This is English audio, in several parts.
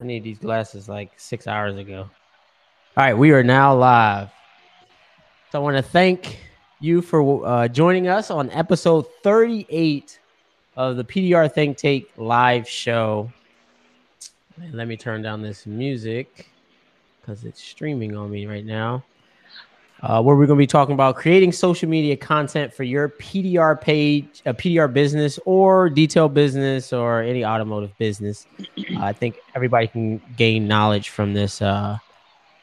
I need these glasses like six hours ago. All right, we are now live. So I want to thank you for uh, joining us on episode 38 of the PDR Think Tank live show. And let me turn down this music because it's streaming on me right now uh, where we're going to be talking about creating social media content for your PDR page, a PDR business, or detail business, or any automotive business. Uh, I think everybody can gain knowledge from this uh,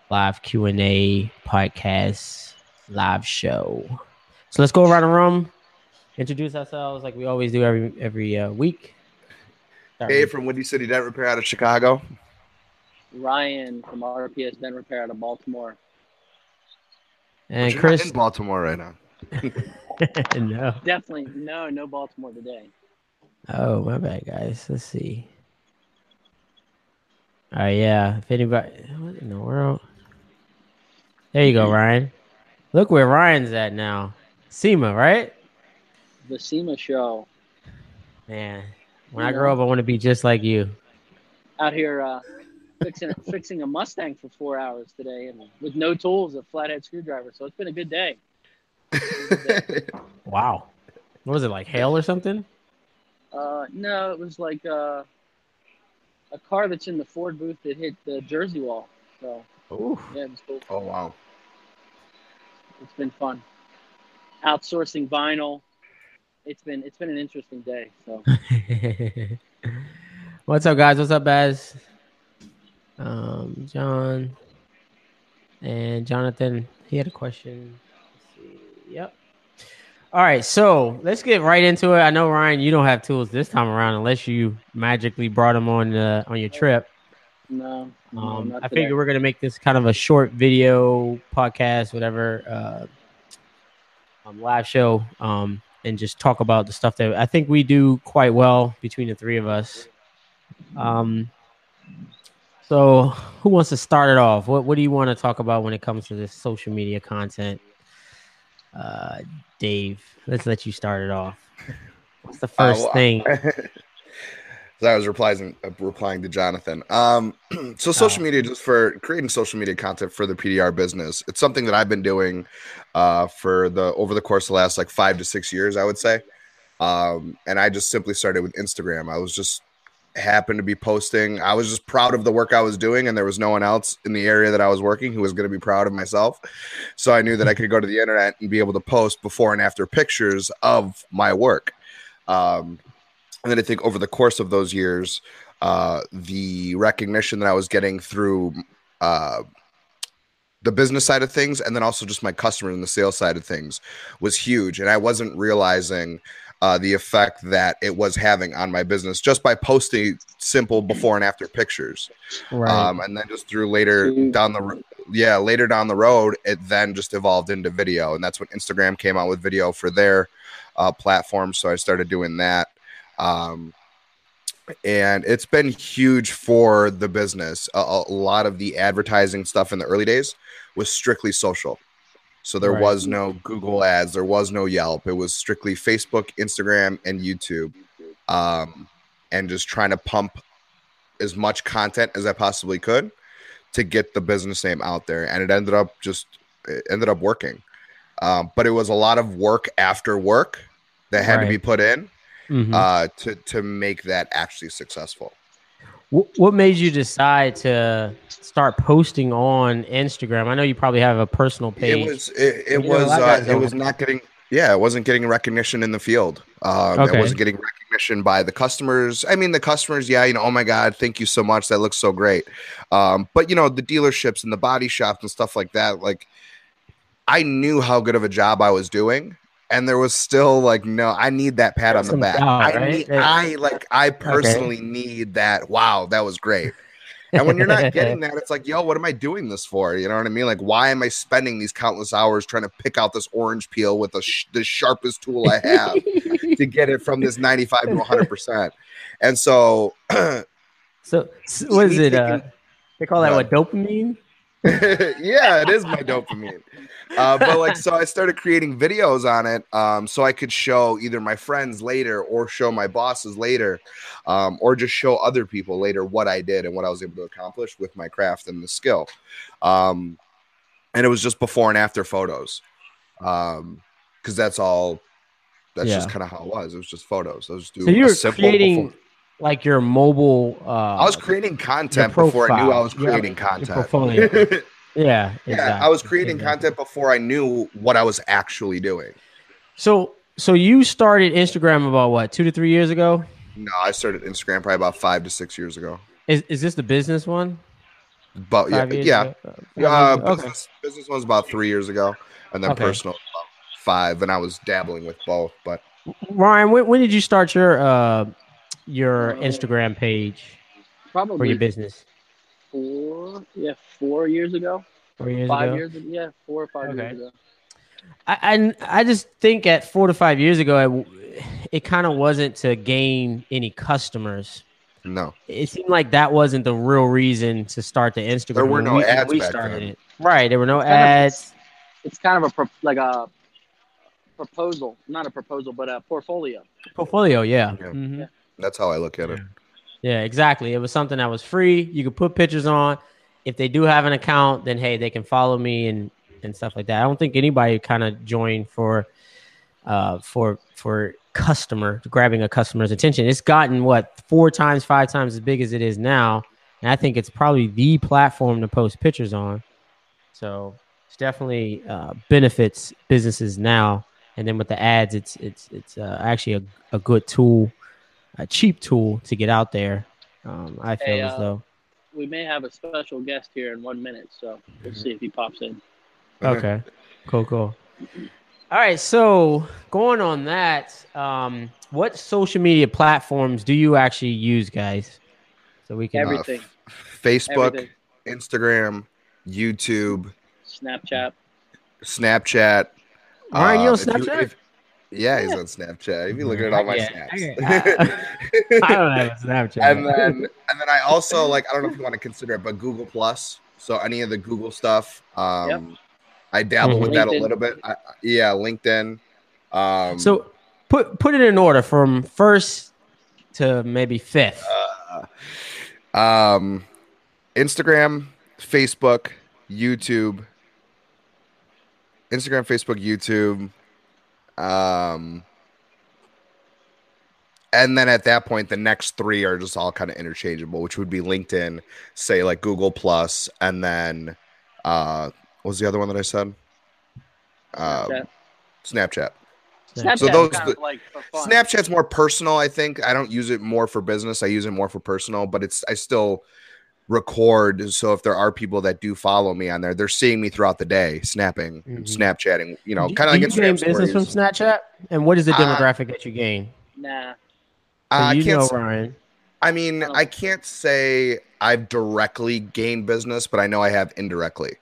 live Q and A podcast live show. So let's go around the room, introduce ourselves like we always do every every uh, week. Start hey, with- from Windy City Dent Repair out of Chicago. Ryan from RPS Dent Repair out of Baltimore. And Chris in Baltimore right now. no. Definitely no, no Baltimore today. Oh, my bad, guys. Let's see. All right, yeah. If anybody, what in the world? There you go, Ryan. Look where Ryan's at now. SEMA, right? The SEMA show. Man, when you I grow up, I want to be just like you. Out here, uh, fixing fixing a Mustang for four hours today, and with no tools, a flathead screwdriver. So it's been a good day. wow, what was it like? Hail or something? Uh, no, it was like uh, a car that's in the Ford booth that hit the Jersey wall. So Ooh. yeah, it was cool. Oh wow, it's been fun. Outsourcing vinyl. It's been it's been an interesting day. So. What's up, guys? What's up, Baz? Um, John, and Jonathan. He had a question. Yep. All right, so let's get right into it. I know Ryan, you don't have tools this time around unless you magically brought them on uh, on your trip. No, no um, I figure we're gonna make this kind of a short video podcast, whatever, uh, um, live show, um, and just talk about the stuff that I think we do quite well between the three of us. Um, so, who wants to start it off? What What do you want to talk about when it comes to this social media content? Uh, Dave, let's let you start it off. What's the first uh, well, thing? so I was replying uh, replying to Jonathan. Um, so social oh. media, just for creating social media content for the PDR business, it's something that I've been doing uh, for the over the course of the last like five to six years, I would say. Um, and I just simply started with Instagram. I was just happened to be posting. I was just proud of the work I was doing, and there was no one else in the area that I was working who was going to be proud of myself. So I knew that I could go to the internet and be able to post before and after pictures of my work. Um, and then I think over the course of those years, uh, the recognition that I was getting through uh, the business side of things, and then also just my customers and the sales side of things, was huge. And I wasn't realizing uh, the effect that it was having on my business just by posting simple before and after pictures. Right. Um, and then just through later down the yeah later down the road, it then just evolved into video, and that's when Instagram came out with video for their uh, platform. So I started doing that. Um, and it's been huge for the business. A, a, lot of the advertising stuff in the early days was strictly social. So there right. was no Google ads, there was no Yelp. It was strictly Facebook, Instagram, and YouTube. Um, and just trying to pump as much content as I possibly could to get the business name out there. And it ended up just it ended up working. Um, but it was a lot of work after work that had right. to be put in mm-hmm. uh, to to make that actually successful. What made you decide to start posting on Instagram? I know you probably have a personal page. It was it, it was uh, it was not getting yeah, it wasn't getting recognition in the field. Um, okay. It wasn't getting recognition by the customers. I mean, the customers, yeah, you know, oh my god, thank you so much, that looks so great. Um, but you know, the dealerships and the body shops and stuff like that, like I knew how good of a job I was doing, and there was still like no i need that pat on the back. i need i like i personally okay. need that. Wow that was great. And when you're not getting that it's like yo what am i doing this for? You know what i mean? Like why am i spending these countless hours trying to pick out this orange peel with the, sh- the sharpest tool i have to get it from this 95 to 100 percent? And so so, so what is it uh they call that uh, what dopamine yeah, it is my dopamine. Uh, but like, so I started creating videos on it, um, so I could show either my friends later, or show my bosses later, um, or just show other people later what I did and what I was able to accomplish with my craft and the skill. Um, and it was just before and after photos, um, because that's all. That's Yeah. just kind of how it was. It was just photos. I was doing. So you a were simple creating before- like your mobile. Uh, I was creating content before I knew I was creating your content. yeah, Yeah, I was creating exactly. content before I knew what I was actually doing. So, so you started Instagram about what two to three years ago? No, I started Instagram probably about five to six years ago. Is is this the business one? But yeah, Five yeah, ago? Uh, years okay. business, business was about three years ago, and then Okay. personal about five, and I was dabbling with both. But Ryan, when, when did you start your uh your Uh, Instagram page probably for your business? four, yeah, four years ago, Four years five ago. years, ago, yeah, four or five Okay. years ago. I, I I just think at four to five years ago, it, it kind of wasn't to gain any customers. no, It seemed like that wasn't the real reason to start the Instagram. There were no we, ads we back started then. it. Right, there were no Kind of- ads. It's kind of a pro- like a proposal, not a proposal, but a portfolio. Portfolio, yeah. Yeah. Mhm. Yeah. That's how I look at it. Yeah, exactly. It was something that was free. You could put pictures on. If they do have an account, then hey, they can follow me and and stuff like that. I don't think anybody kind of joined for uh for for customer grabbing a customer's attention. It's gotten what four times, five times as big as it is now, and I think it's probably the platform to post pictures on. So it's definitely uh, benefits businesses now. And then with the ads, it's it's it's uh, actually a, a good tool a cheap tool to get out there. Um, I feel Hey, as uh, though. We may have a special guest here in one minute, so we'll see if he pops in. Okay, cool, cool. All right, so going on that, um, what social media platforms do you actually use, guys? So we can. Every- Everything, Facebook, everything. Instagram, YouTube, Snapchat. Snapchat. Ryan, you on Um, if Snapchat? if- yeah, he's on Snapchat. If be looking at all my Yeah, snaps. I- I don't have Snapchat. and then and then I also like I don't know if you want to consider it, but Google Plus. So any of the Google stuff, um, Yep. I dabble Mhm. with that a little bit. I, yeah, LinkedIn. Um, so put put it in order from first to maybe fifth. uh, um, Instagram, Facebook, YouTube, Instagram, Facebook, YouTube. Um, and then at that point, the next three are just all kind of interchangeable, which would be LinkedIn, say like Google Plus, and then uh, what was the other one that I said? Um, Snapchat. Snapchat. Snapchat So those- kind of like for fun. Snapchat's more personal, I think. I don't use it more for business. I use it more for personal, but it's I still record. So if there are people that do follow me on there, they're seeing me throughout the day, snapping, and Mhm. Snapchatting. You know, kind of like you gain Instagram business from. Snapchat, and what is the Uh, demographic that you gain? Nah. So Uh, I you can't. know, s- Ryan. I mean, Um, I can't say I've directly gained business, but I know I have indirectly.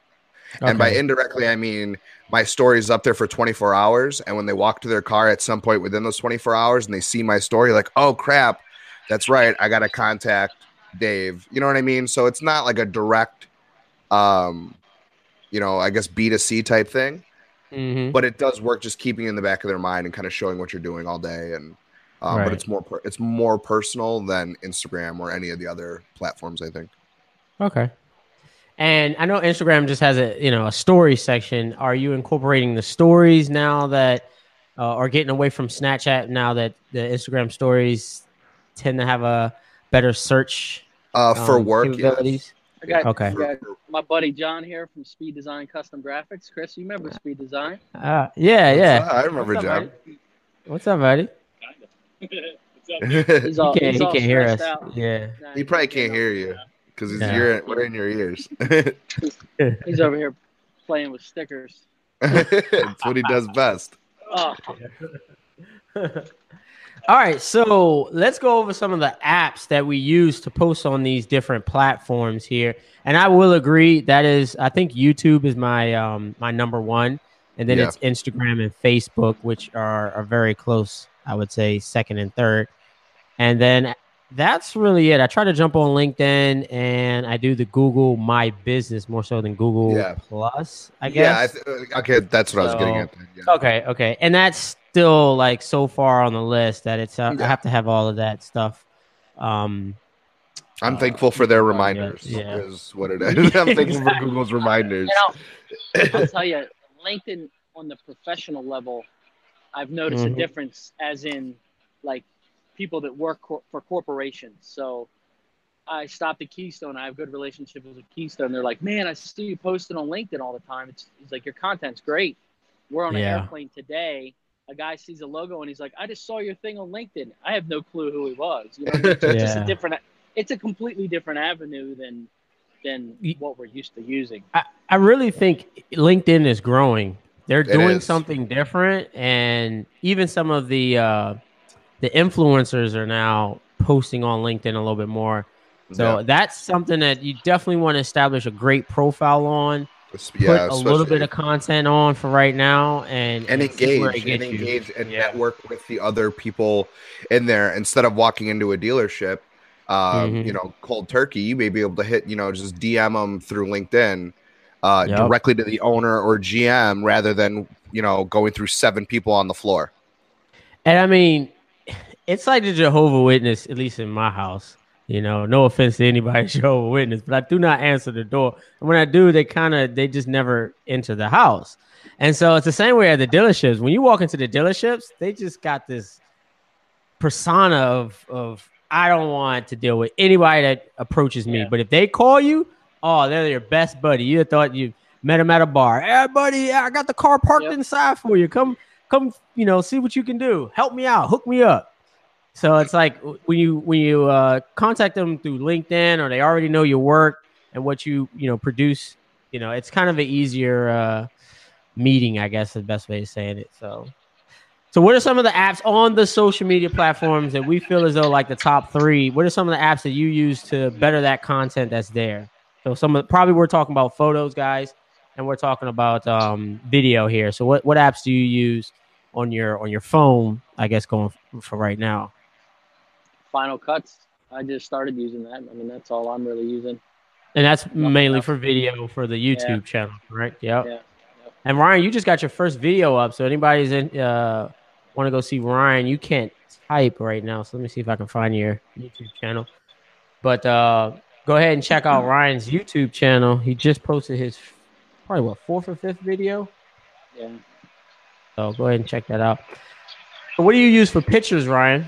And by indirectly, I mean my story is up there for 24 hours. And when they walk to their car at some point within those 24 hours and they see my story, like, oh crap, that's right. I got to contact Dave. You know what I mean? So it's not like a direct, um, you know, I guess B2C type thing, Mhm. but it does work just keeping in the back of their mind and kind of showing what you're doing all day. And, um, Right. but it's more, per- it's more personal than Instagram or any of the other platforms, I think. Okay. And I know Instagram just has a you know a story section. Are you incorporating the stories now that, uh, or getting away from Snapchat now that the Instagram stories tend to have a better search Uh, for um, work, yeah. capabilities? I got, Okay. I my buddy John here from Speed Design Custom Graphics. Chris, you remember Speed Design? Uh, yeah, yeah. I remember What's up, John. buddy? What's up, buddy? He's all, he can't, he's he can't hear us. out. Yeah. Nah, he probably can't hear you because he's Yeah. you're we're in your ears. He's over here playing with stickers. It's what he does best. Oh, All right, so let's go over some of the apps that we use to post on these different platforms here. And I will agree that is, I think YouTube is my um my number one, and then Yeah. it's Instagram and Facebook, which are are very close. I would say second and third, and then that's really it. I try to jump on LinkedIn and I do the Google My Business more so than Google Yeah. Plus. I Yeah, I guess. th- okay, that's what I was getting at. Yeah. okay, okay, and that's still like so far on the list that it's uh, I have to have all of that stuff. Um, I'm Uh, thankful for their yeah, reminders. yeah. Is what it is. I'm thankful for Google's reminders. And I'll, I'll tell you, LinkedIn on the professional level, I've noticed Mhm. a difference, as in like people that work cor- for corporations. So I stopped at Keystone. I have good relationships with Keystone. They're like, man, I see you posting on LinkedIn all the time. It's, it's like your content's great. We're on an Yeah. airplane today. A guy sees a logo and he's like, I just saw your thing on LinkedIn. I have no clue who he was. You know, what I mean? it's just a different. It's a completely different avenue than than what we're used to using. I, I really think LinkedIn is growing. They're It doing is. something different, and even some of the uh, the influencers are now posting on LinkedIn a little bit more. So Yeah. that's something that you definitely want to establish a great profile on. Put yeah, a little bit of content on for right now, and and where engage and gets you. engage and Yeah. network with the other people in there instead of walking into a dealership um, Mhm. you know cold turkey you may be able to hit you know just dm them through linkedin uh, Yep. directly to the owner or gm rather than you know going through seven people on the floor And I mean, it's like the Jehovah Witness, at least in my house. You know, no offense to anybody Jehovah Witness, but I do not answer the door. And when I do, they kind of they just never enter the house. And so it's the same way at the dealerships. When you walk into the dealerships, they just got this persona of of I don't want to deal with anybody that approaches me. Yeah. But if they call you, oh, they're your best buddy. You thought you met him at a bar. Hey, buddy, I got the car parked Yep. inside for you. Come, come, you know, see what you can do. Help me out. Hook me up. So it's like when you when you uh, contact them through LinkedIn or they already know your work and what you you know produce. You know, it's kind of an easier uh, meeting, I guess, is the best way of saying it. So. So, what are some of the apps on the social media platforms that we feel as though like the top three? What are some of the apps that you use to better that content that's there? So, some of probably we're talking about photos, guys, and we're talking about um, video here. So, what what apps do you use on your on your phone? I guess going for right now. Final Cuts. I just started using that. I mean, that's all I'm really using. And that's Nothing mainly else. for video for the YouTube channel, right? Yep. Yeah. And Ryan, you just got your first video up. So anybody's in uh want to go see Ryan, you can't type right now. So let me see if I can find your YouTube channel. But uh go ahead and check out Ryan's YouTube channel. He just posted his probably what fourth or fifth video. Yeah. So go ahead and check that out. So what do you use for pictures, Ryan?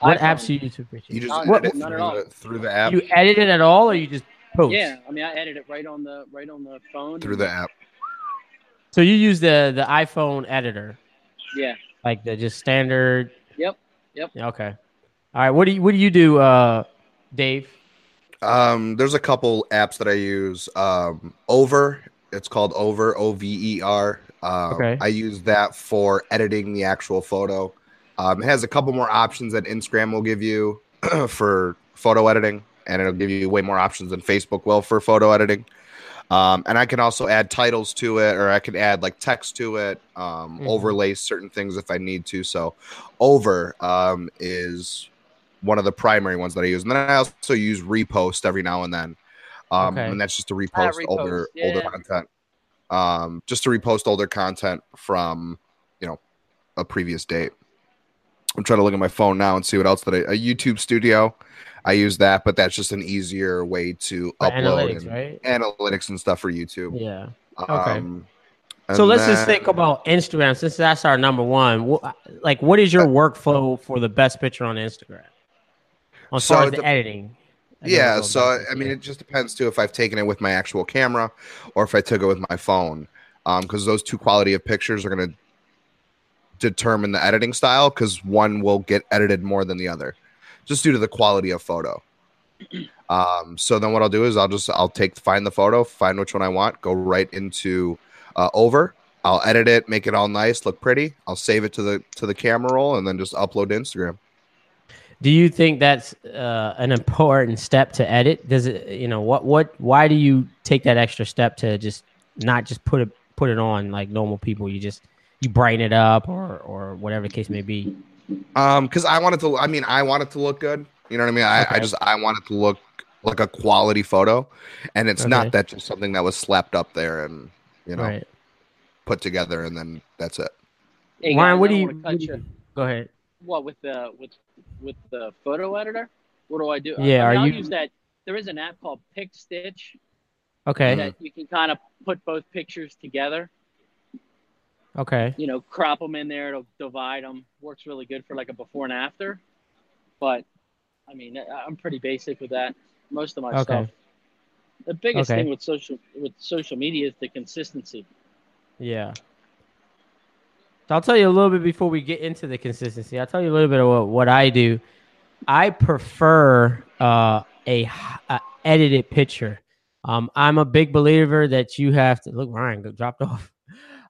What iPhone. apps do you use for pictures? you just Not- edit it not at through all. the, through the app you edit it at all, or you just post? Yeah. I mean, I edit it right on the right on the phone. through the app So you use the the iPhone editor. Yeah. like the just standard. Yep, yep. Yeah, Okay. All right. What do you What do you do, uh, Dave? Um, there's a couple apps that I use. Um, Over, it's called Over, O V E R. Um, Okay. I use that for editing the actual photo. Um, it has a couple more options that Instagram will give you for photo editing, and it'll give you way more options than Facebook will for photo editing. Um, and I can also add titles to it, or I can add like text to it, um, Mhm. overlay certain things if I need to. So, Over um, is one of the primary ones that I use, and then I also use Repost every now and then, um, Okay. and that's just to repost, Ah, Repost, older older content, um, just to repost older content from you know a previous date. I'm trying to look at my phone now and see what else that I a YouTube Studio. I use that, but that's just an easier way to For upload analytics, and, right? analytics and stuff for YouTube. Yeah. Um, So let's just think about Instagram since that's our number one. Like, what is your workflow for the best picture on Instagram? As So far as it the editing. I Yeah, so I about- mean, yeah. it just depends too if I've taken it with my actual camera or if I took it with my phone, because those two quality of pictures are going to determine the editing style. Because one will get edited more than the other, just due to the quality of photo. Um, so then what I'll do is I'll just I'll take find the photo, find which one I want, go right into uh, over. I'll edit it, make it all nice, look pretty. I'll save it to the to the camera roll, and then just upload to Instagram. Do you think that's uh, an important step to edit? Does it, you know, what, what, why do you take that extra step to just not just put it, put it on like normal people? You just, you brighten it up or, or whatever the case may be. Um, because I wanted to. I mean, I want it to look good. You know what I mean? I, Okay. I just I want it to look like a quality photo, and it's Okay. not that just something that was slapped up there and you know right. put together, and then that's it. Hey, Ryan, guys, what do you, what you- you- Go ahead. What with the with with the photo editor? What do I do? Yeah, I are mean, I'll you- use that. There is an app called PicStitch Okay. that you can kind of put both pictures together. Okay. You know, crop them in there. It'll divide them. Works really good for like a before and after. But I mean, I'm pretty basic with that. Most of my Okay. stuff. The biggest Okay. thing with social with social media is the consistency. Yeah. So I'll tell you a little bit before we get into the consistency. I'll tell you a little bit of what, what I do. I prefer uh, a, a edited picture. Um, I'm a big believer that you have to look. Ryan got dropped off.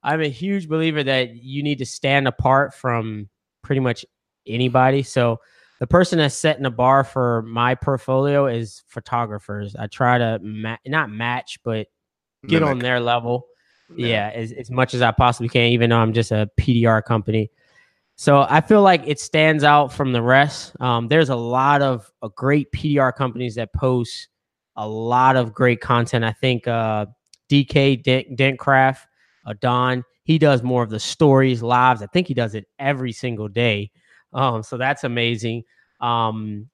I'm a huge believer that you need to stand apart from pretty much anybody. So the person that's setting the bar for my portfolio is photographers. I try to ma- not match, but get on their level yeah, as, as much as I possibly can, even though I'm just a PDR company. So I feel like it stands out from the rest. Um, there's a lot of uh, great PDR companies that post a lot of great content. I think uh, DK Dent, Dentcraft, Don, he does more of the stories, lives. I think he does it every single day. Um, so that's amazing. Um,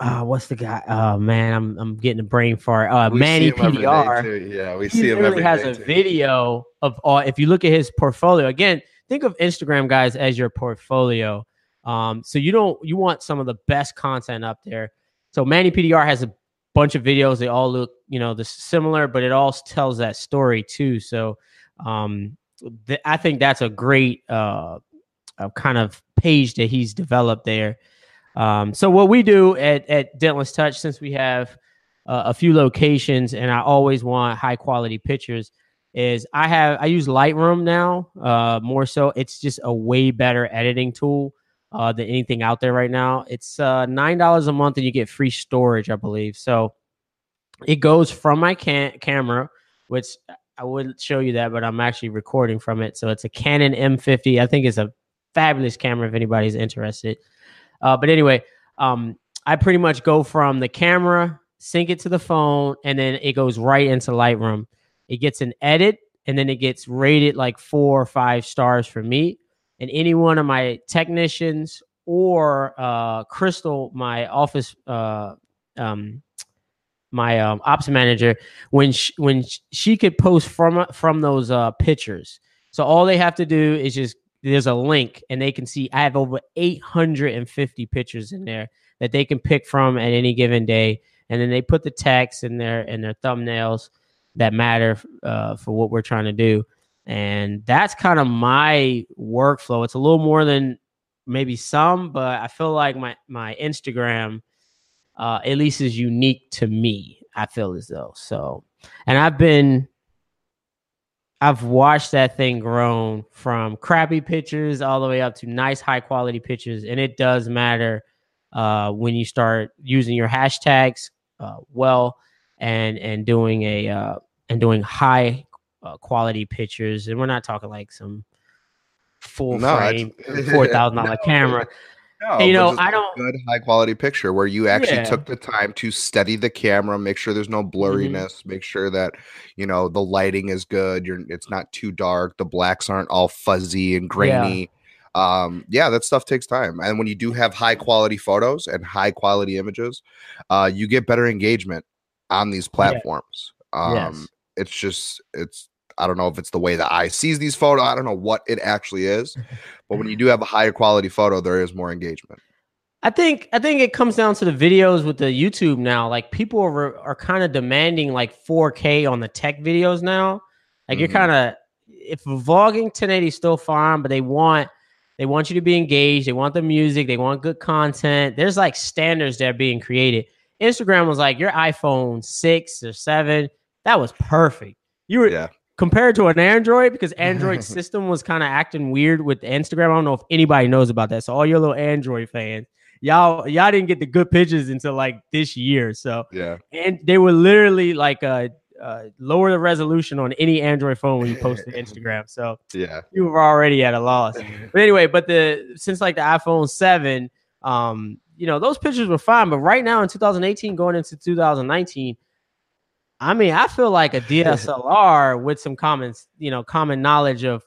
uh, what's the guy? Oh man, I'm I'm getting a brain fart. Uh, We Manny see him every day, PDR. Yeah, we he see him every has a too. video of all if you look at his portfolio again think of instagram guys as your portfolio um so you don't you want some of the best content up there so manny pdr has a bunch of videos they all look you know the similar but it all tells that story too so um th- i think that's a great uh, kind of page that he's developed there um so what we do at at dentless touch since we have uh, a few locations and I always want high quality pictures is I have I use Lightroom now uh more so it's just a way better editing tool uh than anything out there right now. It's uh $9 a month and you get free storage I believe. So it goes from my can- camera which I would show you that but I'm actually recording from it. So it's a Canon M50. I think it's a fabulous camera if anybody's interested. Uh but anyway, um I pretty much go from the camera sync it to the phone, and then it goes right into Lightroom. It gets an edit, and then it gets rated like four or five stars for me. And any one of my technicians or uh, Crystal, my office, uh, um, my um, ops manager, when she, when she could post from from those uh, pictures. So all they have to do is just there's a link, and they can see I have over 850 pictures in there that they can pick from at any given day. And then they put the text in their in their thumbnails that matter uh, for what we're trying to do. And that's kind of my workflow. It's a little more than maybe some but i feel like my my instagram uh, at least is unique to me i feel as though so. And i've been i've watched that thing grown from crappy pictures all the way up to nice high quality pictures and it does matter uh, when you start using your hashtags uh, well and and doing a uh, and doing high uh, quality pictures. And we're not talking like some full No, frame four thousand dollar No, camera No, you know, I don't- good high quality picture where you actually Yeah. took the time to study the camera, make sure there's no Mm-hmm. blurriness, make sure that you know the lighting is good, you're it's not too dark, the blacks aren't all fuzzy and grainy. Um, yeah, that stuff takes time. And when you do have high quality photos and high quality images, uh, you get better engagement on these platforms. Um, Yes. it's just it's I don't know if it's the way the eye sees these photos. I don't know what it actually is, but when you do have a higher quality photo, there is more engagement. I think I think it comes down to the videos with the YouTube now. Like people are are kind of demanding like 4K on the tech videos now. Like you're Mhm. kind of if vlogging 1080 is still fine, but they want they want you to be engaged. They want the music. They want good content. There's like standards that are being created. Instagram was like your iPhone six or seven. That was perfect. You were Yeah. Compared to an Android because Android system was kind of acting weird with Instagram. I don't know if anybody knows about that. So all your little Android fans, y'all y'all didn't get the good pictures until like this year. So Yeah. and they were literally like uh uh, lower the resolution on any Android phone when you post to Instagram. So Yeah. you were already at a loss. But anyway, but the since like the iPhone seven, um, you know, those pictures were fine. But right now in 2018, going into 2019, I mean, I feel like a DSLR with some common, you know, common knowledge of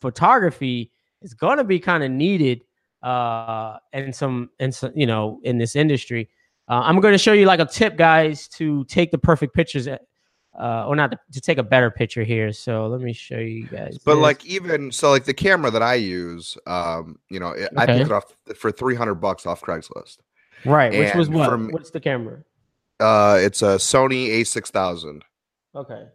photography is going to be kind of needed, uh, and some, and some, you know, in this industry. Uh, I'm going to show you like a tip, guys, to take the perfect pictures, uh, or not to, to take a better picture here. So let me show you guys. But this. like even so, like the camera that I use, um, you know, it, I picked it off for three hundred bucks off Craigslist. right, which was what? from- What's the camera? Uh, it's a Sony A six thousand. Okay,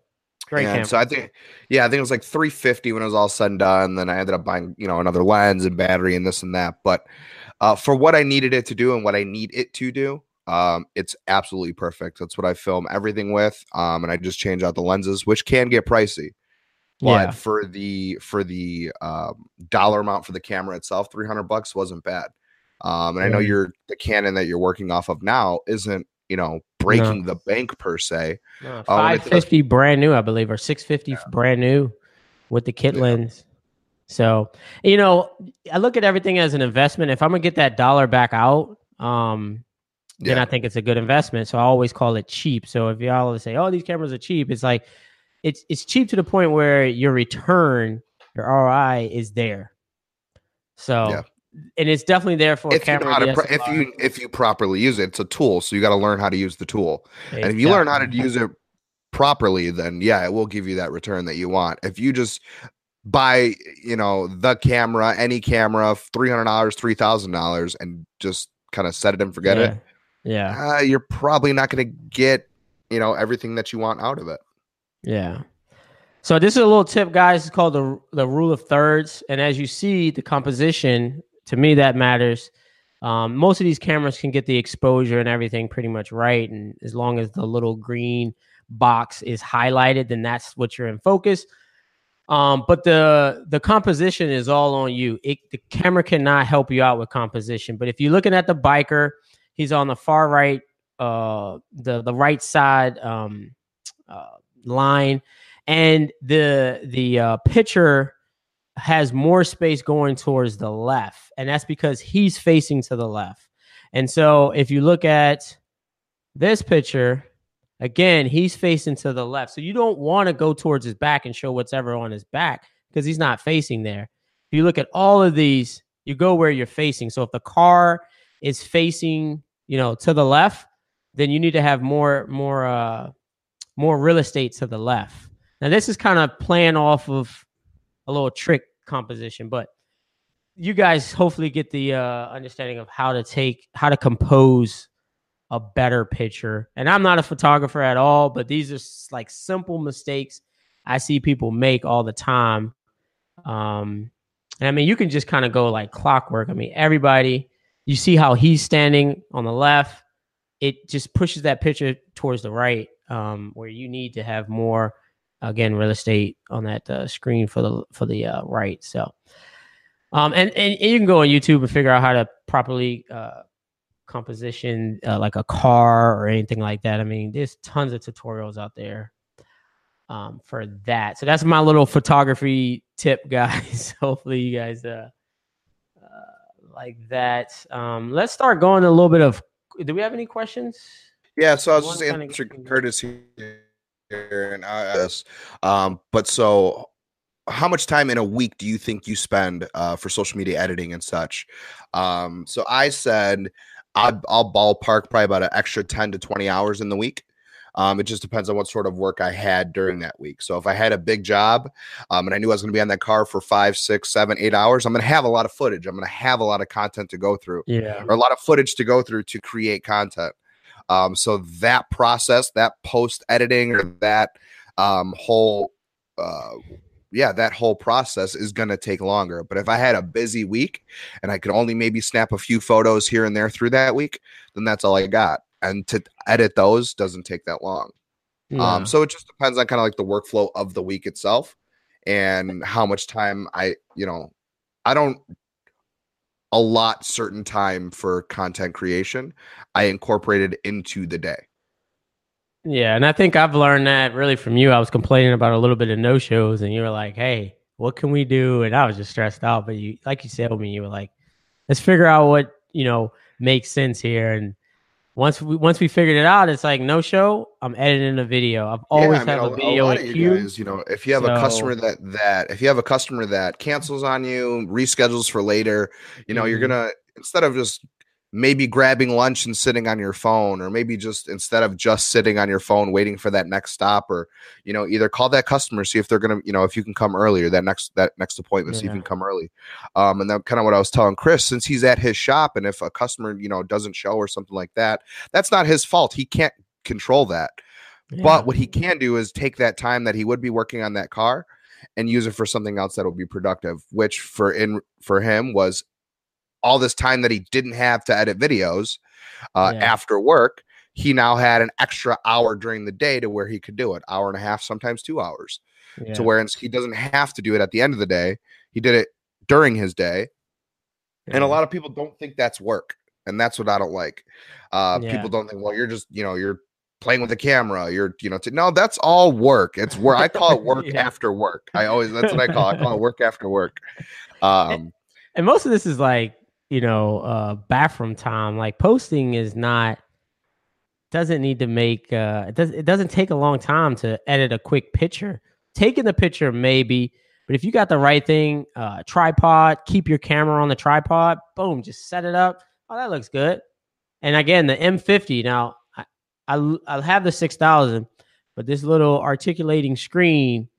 great and camera. so I think, yeah, I think it was like 350 when it was all said and done. Then I ended up buying, you know, another lens and battery and this and that. But uh, for what I needed it to do and what I need it to do, um, it's absolutely perfect. That's what I film everything with. Um, and I just change out the lenses, which can get pricey. But yeah, for the for the um, dollar amount for the camera itself, 300 bucks wasn't bad. Um, and I know you're the Canon that you're working off of now isn't, you know, breaking the bank per se. No, when it five does- brand new, I believe, or six fifty brand new with the kit Yeah. lens. So you know, I look at everything as an investment. If I'm gonna get that dollar back out, um, then Yeah. I think it's a good investment. So I always call it cheap. So if y'all say, "Oh, these cameras are cheap," it's like it's it's cheap to the point where your return, your ROI is there. So. Yeah. And it's definitely there for a if you know camera. to pro- if you if you properly use it, it's a tool. So you got to learn how to use the tool. And if you learn how to use it properly, then yeah, it will give you that return that you want. If you just buy, you know, the camera, any camera, three hundred dollars, three thousand dollars, and just kind of set it and forget it, Yeah. Yeah. uh, you're probably not going to get, you know, everything that you want out of it. Yeah. So this is a little tip, guys. It's called the the rule of thirds, and as you see, the composition to me that matters. Um, most of these cameras can get the exposure and everything pretty much right, and as long as the little green box is highlighted, then that's what you're in focus. Um, but the the composition is all on you. It, the camera cannot help you out with composition. But if you're looking at the biker, he's on the far right, uh, the the right side um, uh, line, and the the uh, pitcher has more space going towards the left, and that's because he's facing to the left. And so if you look at this picture, again, he's facing to the left. So you don't want to go towards his back and show what's ever on his back because he's not facing there. If you look at all of these, you go where you're facing. So if the car is facing, you know, to the left, then you need to have more more uh more real estate to the left. Now this is kind of playing off of a little trick composition, but you guys hopefully get the uh understanding of how to take how to compose a better picture. And I'm not a photographer at all, but these are like simple mistakes I see people make all the time. Um, and I mean, you can just kind of go like clockwork. I mean, everybody, you see how he's standing on the left, it just pushes that picture towards the right, um, where you need to have more, again, real estate on that uh, screen for the for the uh, right. So, um, and, and you can go on YouTube and figure out how to properly uh, composition uh, like a car or anything like that. I mean, there's tons of tutorials out there um, for that. So that's my little photography tip, guys. Hopefully, you guys uh, uh, like that. Um, let's start going a little bit of. Do we have any questions? Yeah, so I was just answering Curtis here and I asked, um, but so how much time in a week do you think you spend uh, for social media editing and such? Um, so I said I'll, I'll ballpark probably about an extra 10 to 20 hours in the week. Um, it just depends on what sort of work I had during that week. So if I had a big job um, and I knew I was going to be on that car for five, six, seven, eight hours, I'm going to have a lot of footage. I'm going to have a lot of content to go through Yeah. or a lot of footage to go through to create content. Um, so that process, that post editing or that um, whole, uh, yeah, that whole process is going to take longer. But if I had a busy week and I could only maybe snap a few photos here and there through that week, then that's all I got. And to edit those doesn't take that long. Um, so it just depends on kind of like the workflow of the week itself and how much time I, you know, I don't allot certain time for content creation. I incorporated into the day. Yeah, and I think I've learned that really from you. I was complaining about a little bit of no shows, and you were like, "Hey, what can we do?" And I was just stressed out. But you, like you said with me, you were like, "Let's figure out what you know makes sense here." And once we once we figured it out, it's like no show. I'm editing a video. I've always yeah, I mean, have a, video a in lot of queue. you guys, you know, if you have So- a customer that that if you have a customer that cancels on you, reschedules for later, you know, you're Mhm. gonna instead of just maybe grabbing lunch and sitting on your phone, or maybe just instead of just sitting on your phone waiting for that next stop, or you know, either call that customer, see if they're gonna, you know, if you can come earlier, that next that next appointment, see if you can come early. Um, and then kind of what I was telling Chris, since he's at his shop, and if a customer, you know, doesn't show or something like that, that's not his fault. He can't control that. Yeah. But what he can do is take that time that he would be working on that car and use it for something else that will be productive, which for in for him was all this time that he didn't have to edit videos uh, Yeah. after work. He now had an extra hour during the day to where he could do it, hour and a half, sometimes two hours, yeah. to where he doesn't have to do it at the end of the day. He did it during his day, and a lot of people don't think that's work, and that's what I don't like. Uh, Yeah. People don't think, well, you're just you know you're playing with the camera. You're you know t- no, that's all work. It's work. I call it work Yeah. after work. I always that's what I call. it. I call it work after work. Um, and most of this is like you know uh bathroom time like posting is not doesn't need to make uh it does it doesn't take a long time to edit a quick picture. Taking the picture maybe but if you got the right thing uh tripod keep your camera on the tripod boom just set it up. Oh that looks good. And again the m50 now i i, I have the 6000 but this little articulating screen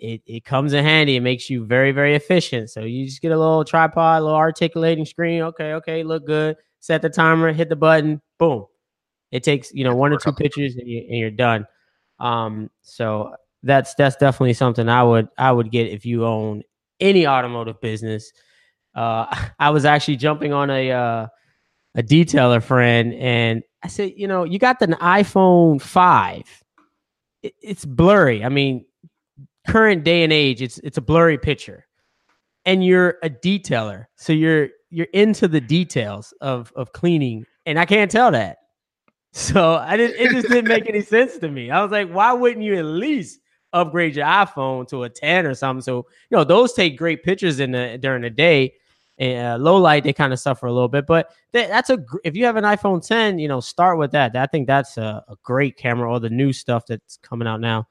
it, it comes in handy. It makes you very, very efficient. So you just get a little tripod, a little articulating screen. Okay, okay, look good. Set the timer, hit the button, boom. It takes, you know, one or two pictures and, you, and you're done. Um, so that's that's definitely something I would I would get if you own any automotive business. Uh, I was actually jumping on a uh, a detailer friend, and I said, you know, you got an iPhone five. It, it's blurry. I mean, current day and age, it's it's a blurry picture, and you're a detailer, so you're you're into the details of of cleaning, and I can't tell that. So I didn't. It just didn't make any sense to me. I was like, why wouldn't you at least upgrade your iPhone to a 10 or something? So you know those take great pictures in the during the day. And uh, low light, they kind of suffer a little bit, but that, that's a if you have an iPhone 10, you know, start with that. I think that's a, a great camera. All the new stuff that's coming out now.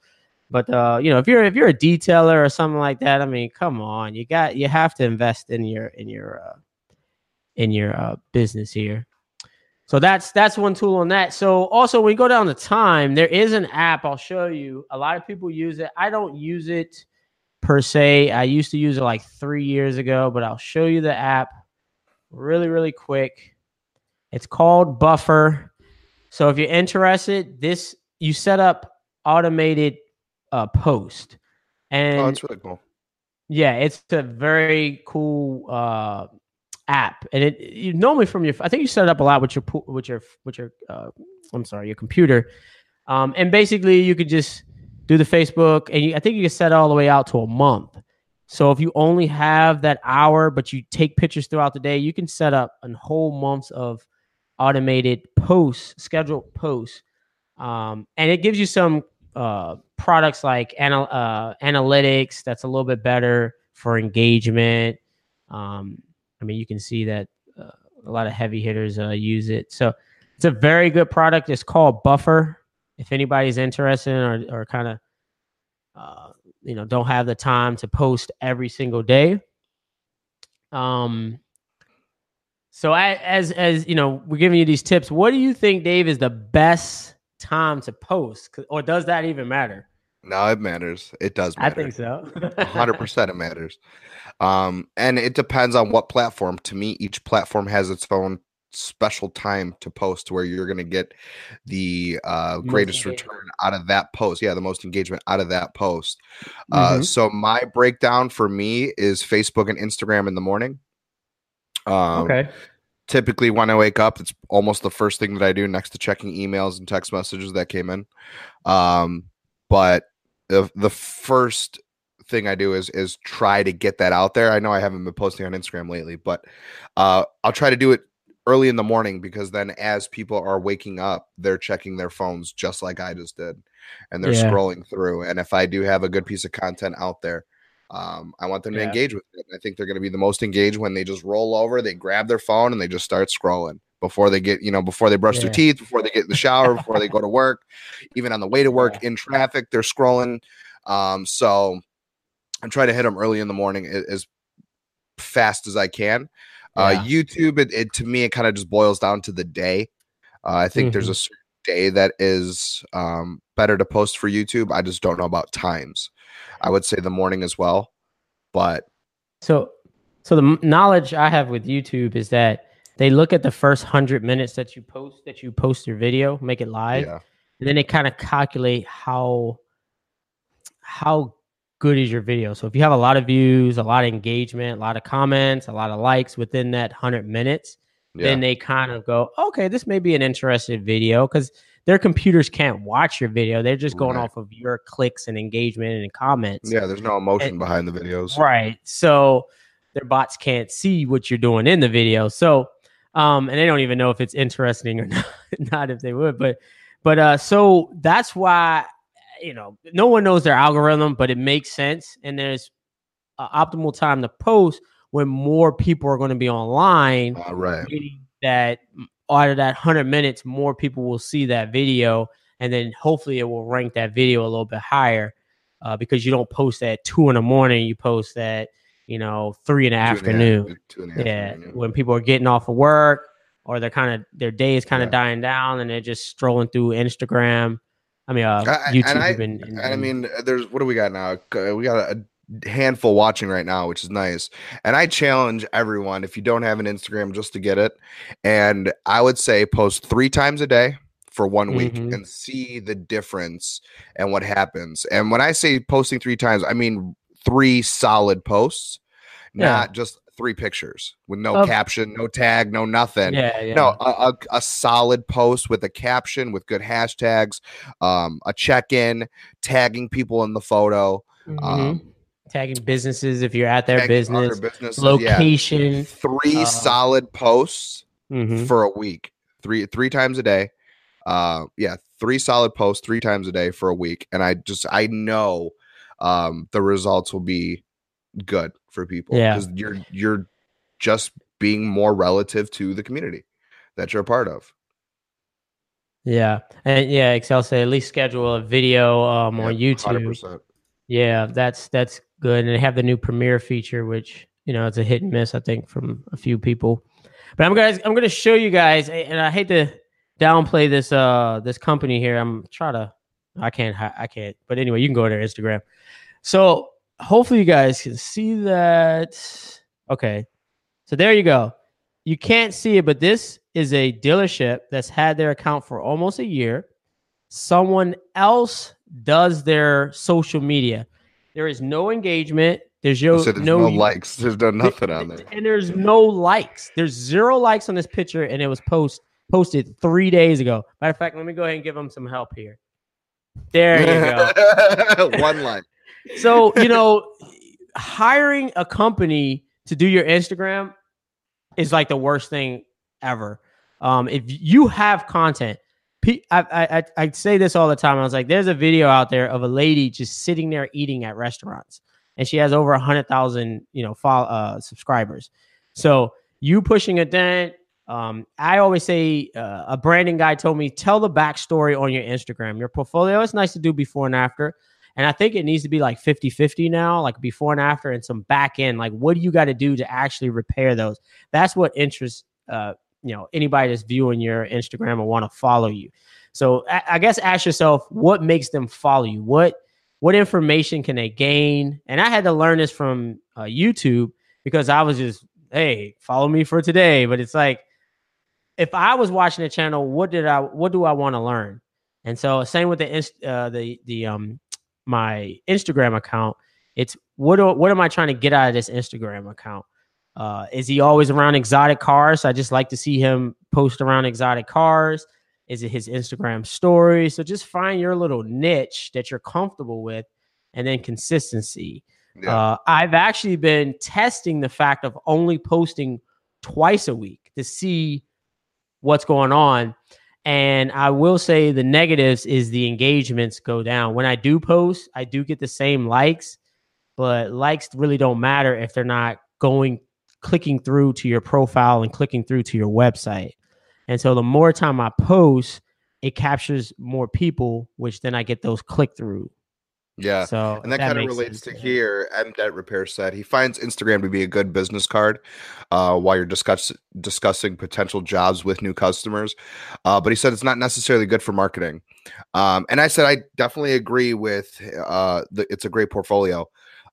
But uh, you know, if you're if you're a detailer or something like that, I mean, come on, you got you have to invest in your in your uh, in your uh, business here. So that's that's one tool on that. So also when you go down the time, there is an app I'll show you. A lot of people use it. I don't use it per se. I used to use it like three years ago, but I'll show you the app really really quick. It's called Buffer. So if you're interested, this you set up automated uh, post, and oh, that's really cool. yeah, it's a very cool uh, app, and it you normally from your I think you set it up a lot with your with your with your uh, I'm sorry your computer, um, and basically you could just do the Facebook, and you, I think you can set it all the way out to a month. So if you only have that hour, but you take pictures throughout the day, you can set up a whole months of automated posts, scheduled posts, um, and it gives you some uh, products like anal- uh, analytics that's a little bit better for engagement. Um, I mean, you can see that uh, a lot of heavy hitters uh, use it. So it's a very good product. It's called Buffer. If anybody's interested or, or kind of, uh, you know, don't have the time to post every single day. Um, so I, as as you know, we're giving you these tips. What do you think, Dave, is the best time to post, or does that even matter? No, it matters. It does I think so. hundred percent it matters. Um, and it depends on what platform. To me, each platform has its own special time to post where you're gonna get the uh greatest return out of that post. Yeah, the most engagement out of that post. Uh Mhm. so my breakdown for me is Facebook and Instagram in the morning. Um okay. Typically when I wake up, it's almost the first thing that I do next to checking emails and text messages that came in. Um, but the the first thing I do is is try to get that out there. I know I haven't been posting on Instagram lately, but uh, I'll try to do it early in the morning because then as people are waking up, they're checking their phones just like I just did, and they're Yeah. scrolling through. And if I do have a good piece of content out there, um, I want them to engage with it. I think they're going to be the most engaged when they just roll over, they grab their phone, and they just start scrolling before they get, you know, before they brush Yeah. their teeth, before they get in the shower, before they go to work, even on the way to work in traffic, they're scrolling. Um, so I'm trying to hit them early in the morning as fast as I can. Uh, YouTube, it, it to me, it kind of just boils down to the day. Uh, I think there's Mm-hmm. a certain day that is um, better to post for YouTube. I just don't know about times. I would say the morning as well, but So, so the knowledge I have with YouTube is that they look at the first hundred minutes that you post, that you post your video, make it live, yeah, and then they kind of calculate how how good is your video. So if you have a lot of views, a lot of engagement, a lot of comments, a lot of likes within that hundred minutes, yeah, then they kind of go, okay, this may be an interesting video because their computers can't watch your video. They're just going Right. off of your clicks and engagement and comments. yeah. There's no emotion And- behind the videos. Right. So their bots can't see what you're doing in the video. So um and they don't even know if it's interesting or not, not if they would, but but uh so that's why you know, no one knows their algorithm, but it makes sense and there's an optimal time to post when more people are going to be online All right. that out of that 100 minutes more people will see that video and then hopefully it will rank that video a little bit higher uh, because you don't post at two in the morning you post at you know three in the Two and a half- afternoon two and a half yeah afternoon, when people are getting off of work or they're kind of their day is kind of Yeah. dying down and they're just strolling through instagram i mean uh, I- I- and youtube I- and, and- And I mean, there's what do we got now? Uh, We got a handful watching right now, which is nice. And I challenge everyone if you don't have an Instagram just to get it. And I would say post three times a day for one week Mhm. and see the difference and what happens. And when I say posting three times, I mean three solid posts, Yeah. not just three pictures with no caption, no tag, no nothing. yeah, yeah. No, a, a, a solid post with a caption with good hashtags, um, a check in, tagging people in the photo, Mhm. um, tagging businesses if you're at their business businesses, yeah. location Three uh, solid posts Mhm. for a week, three three times a day. Uh, yeah, three solid posts three times a day for a week, and I just I know um, the results will be good for people Yeah. because you're you're just being more relative to the community that you're a part of. Yeah, and yeah, Excel say at least schedule a video um, on YouTube. 100%. Yeah, that's that's good, and they have the new Premiere feature, which you know it's a hit and miss, I think, from a few people. But I'm guys, I'm gonna show you guys, and I hate to downplay this uh this company here. I'm try to, I can't, I can't. But anyway, you can go to their Instagram. So hopefully you guys can see that. Okay, so there you go. You can't see it, but this is a dealership that's had their account for almost a year. Someone else does their social media. There is no engagement. There's no, there's no, no, likes. There's no nothing on there. and there's no likes. There's zero likes on this picture, and it was post posted three days ago. Matter of fact, let me go ahead and give them some help here. There you go. One like. so you know hiring a company to do your instagram is like the worst thing ever um if you have content I, I I- say this all the time i was like there's a video out there of a lady just sitting there eating at restaurants and she has over a hundred thousand you know follow, uh subscribers so you pushing a dent um, I always say uh, a branding guy told me tell the backstory on your Instagram. Your portfolio is nice to do before and after, and I think it needs to be like 50 50 now, like before and after, and some back end. Like, what do you got to do to actually repair those? That's what interests, uh, you know, anybody that's viewing your Instagram or want to follow you. So I, I guess ask yourself what makes them follow you? What what information can they gain? And I had to learn this from uh, YouTube because I was just, hey, follow me for today. But it's like, if I was watching a channel, what did I, what do I want to learn? And so same with the uh, the the um my Instagram account. It's what do, what am I trying to get out of this Instagram account? Uh, is he always around exotic cars? I just like to see him post around exotic cars. Is it his Instagram story? So just find your little niche that you're comfortable with, and then consistency. Yeah. Uh, I've actually been testing the fact of only posting twice a week to see what's going on. And I will say the negatives is the engagements go down. When I do post, I do get the same likes, but likes really don't matter if they're not going clicking through to your profile and clicking through to your website. And so the more time I post, it captures more people, which then I get those click through. Yeah. So and that, that kind of relates sense, to yeah. here. M Dent Repair said he finds Instagram to be a good business card uh, while you're discuss- discussing potential jobs with new customers. Uh, but he said it's not necessarily good for marketing. Um, and I said I definitely agree with uh, the, it's a great portfolio.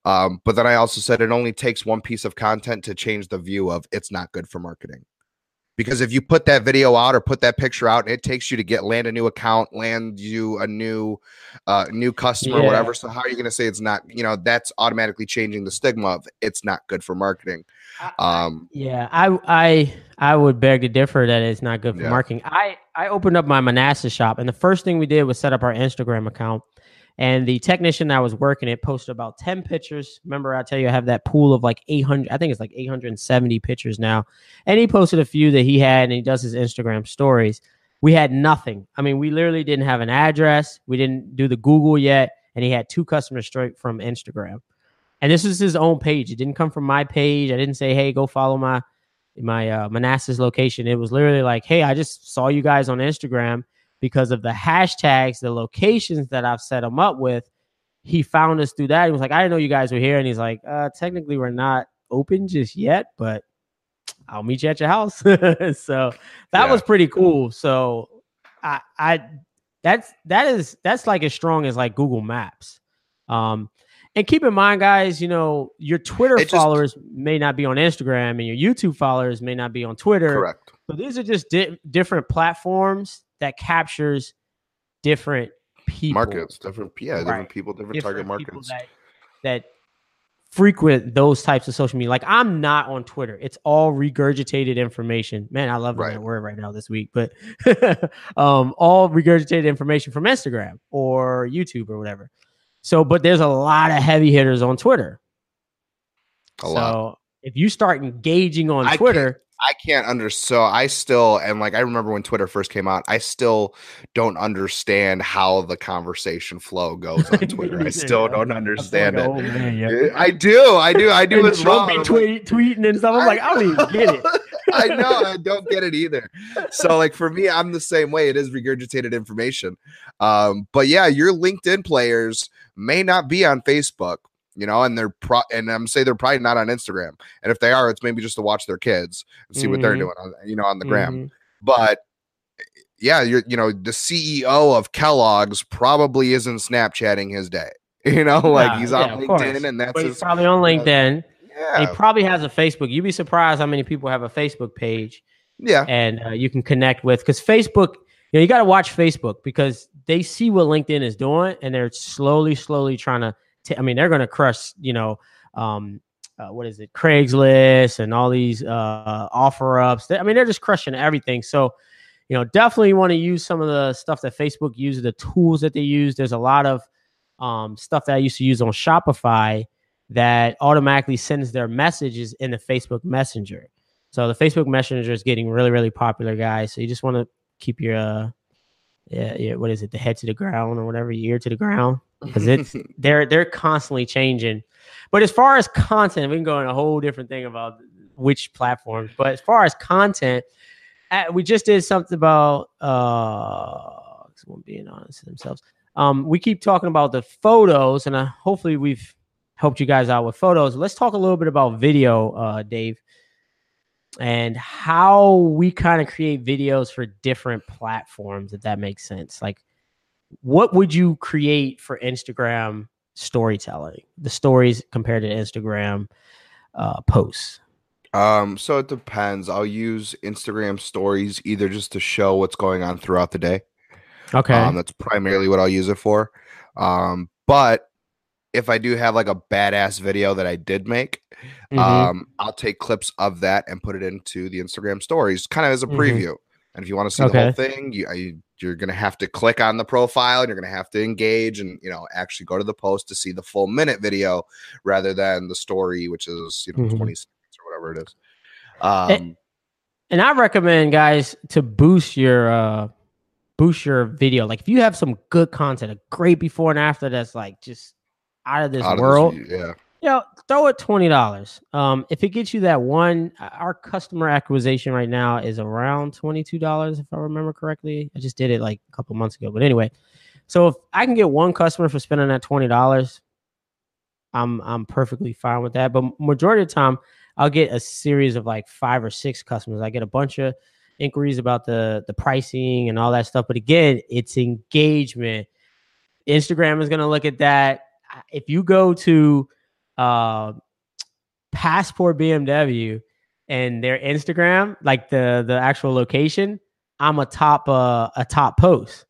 Um, but then I also said it only takes one piece of content to change the view of it's not good for marketing. Because if you put that video out or put that picture out and it takes you to get land a new account land you a new uh new customer yeah. or whatever. So how are you going to say it's not you know that's automatically changing the stigma of it's not good for marketing. Um yeah i i i would beg to differ that it's not good for yeah. marketing. I i opened up my manassas shop and the first thing we did was set up our instagram account and the technician that was working it posted about 10 pictures. Remember, I tell you, I have that pool of like 800, I think it's like 870 pictures now. And he posted a few that he had and he does his Instagram stories. We had nothing. I mean, we literally didn't have an address. We didn't do the Google yet. And he had two customers straight from Instagram. And this is his own page. It didn't come from my page. I didn't say, hey, go follow my my uh, Manassas location. It was literally like, hey, I just saw you guys on Instagram because of the hashtags, the locations that I've set him up with. He found us through that. He was like, I didn't know you guys were here. And he's like, uh, technically, we're not open just yet, but I'll meet you at your house. so that yeah. was pretty cool. So I, I, that's, that is, that's like as strong as like Google Maps. Um, and keep in mind, guys, you know, your Twitter it followers may not be on Instagram and your YouTube followers may not be on Twitter. Correct. So these are just di- different platforms that captures different people, markets, different yeah, right. different people, different, different target markets that, that frequent those types of social media. Like I'm not on Twitter. It's all regurgitated information. Man, I love right. that word right now this week, but um, all regurgitated information from Instagram or YouTube or whatever. So, but there's a lot of heavy hitters on Twitter. A so lot. if you start engaging on I Twitter, I can't under so I still and like I remember when Twitter first came out, I still don't understand how the conversation flow goes on Twitter. I still don't understand like, it. Oh, man, yeah. I do, I do, I do as well. Be tweet, tweeting and stuff. I'm I like, I don't even get it. I know, I don't get it either. So like for me, I'm the same way. It is regurgitated information. Um, but yeah, your LinkedIn players may not be on Facebook you know, and they're pro and I'm say they're probably not on Instagram. And if they are, it's maybe just to watch their kids and see mm-hmm. what they're mm-hmm. doing on you know on the mm-hmm. gram. But yeah, you're you know, the CEO of Kellogg's probably isn't Snapchatting his day. You know, like he's on yeah, LinkedIn and that's but his, probably on LinkedIn. Yeah. He probably has a Facebook. You'd be surprised how many people have a Facebook page. Yeah. And uh, you can connect with because Facebook, you know, you got to watch Facebook because they see what LinkedIn is doing and they're slowly, slowly trying to t- I mean, they're going to crush, you know, um, uh, what is it, Craigslist and all these uh, offer ups. They, I mean, they're just crushing everything. So, you know, definitely want to use some of the stuff that Facebook uses, the tools that they use. There's a lot of um, stuff that I used to use on Shopify that automatically sends their messages in the Facebook Messenger. So the Facebook Messenger is getting really, really popular, guys. So you just want to keep your, uh, yeah, yeah, what is it, the head to the ground or whatever, your ear to the ground because it's they're they're constantly changing. But as far as content, we can go in a whole different thing about which platforms. But as far as content, uh, we just did something about uh, someone being honest to themselves. Um, we keep talking about the photos, and uh, hopefully we've helped you guys out with photos. Let's talk a little bit about video, uh, Dave, and how we kind of create videos for different platforms. If that makes sense, like what would you create for Instagram storytelling? The stories compared to Instagram uh, posts. Um, so it depends. I'll use Instagram stories either just to show what's going on throughout the day. Okay. Um, that's primarily what I'll use it for. Um, but if I do have like a badass video that I did make, mm-hmm. um, I'll take clips of that and put it into the Instagram stories, kind of as a mm-hmm. preview. And if you want to see okay. the whole thing, you, you you're going to have to click on the profile and you're going to have to engage and you know actually go to the post to see the full minute video rather than the story which is you know mm-hmm. 20 seconds or whatever it is um and, and I recommend guys to boost your uh boost your video. Like if you have some good content, a great before and after that's like just out of this Out of world, yeah. You know, throw it twenty dollars. Um, if it gets you that one, our customer acquisition right now is around twenty two dollars, if I remember correctly. I just did it like a couple months ago, but anyway. So if I can get one customer for spending that twenty dollars, I'm I'm perfectly fine with that. But majority of the time, I'll get a series of like five or six customers. I get a bunch of inquiries about the the pricing and all that stuff. But again, it's engagement. Instagram is going to look at that. If you go to uh, Passport BMW and their Instagram, like the the actual location, I'm a top uh, a top post.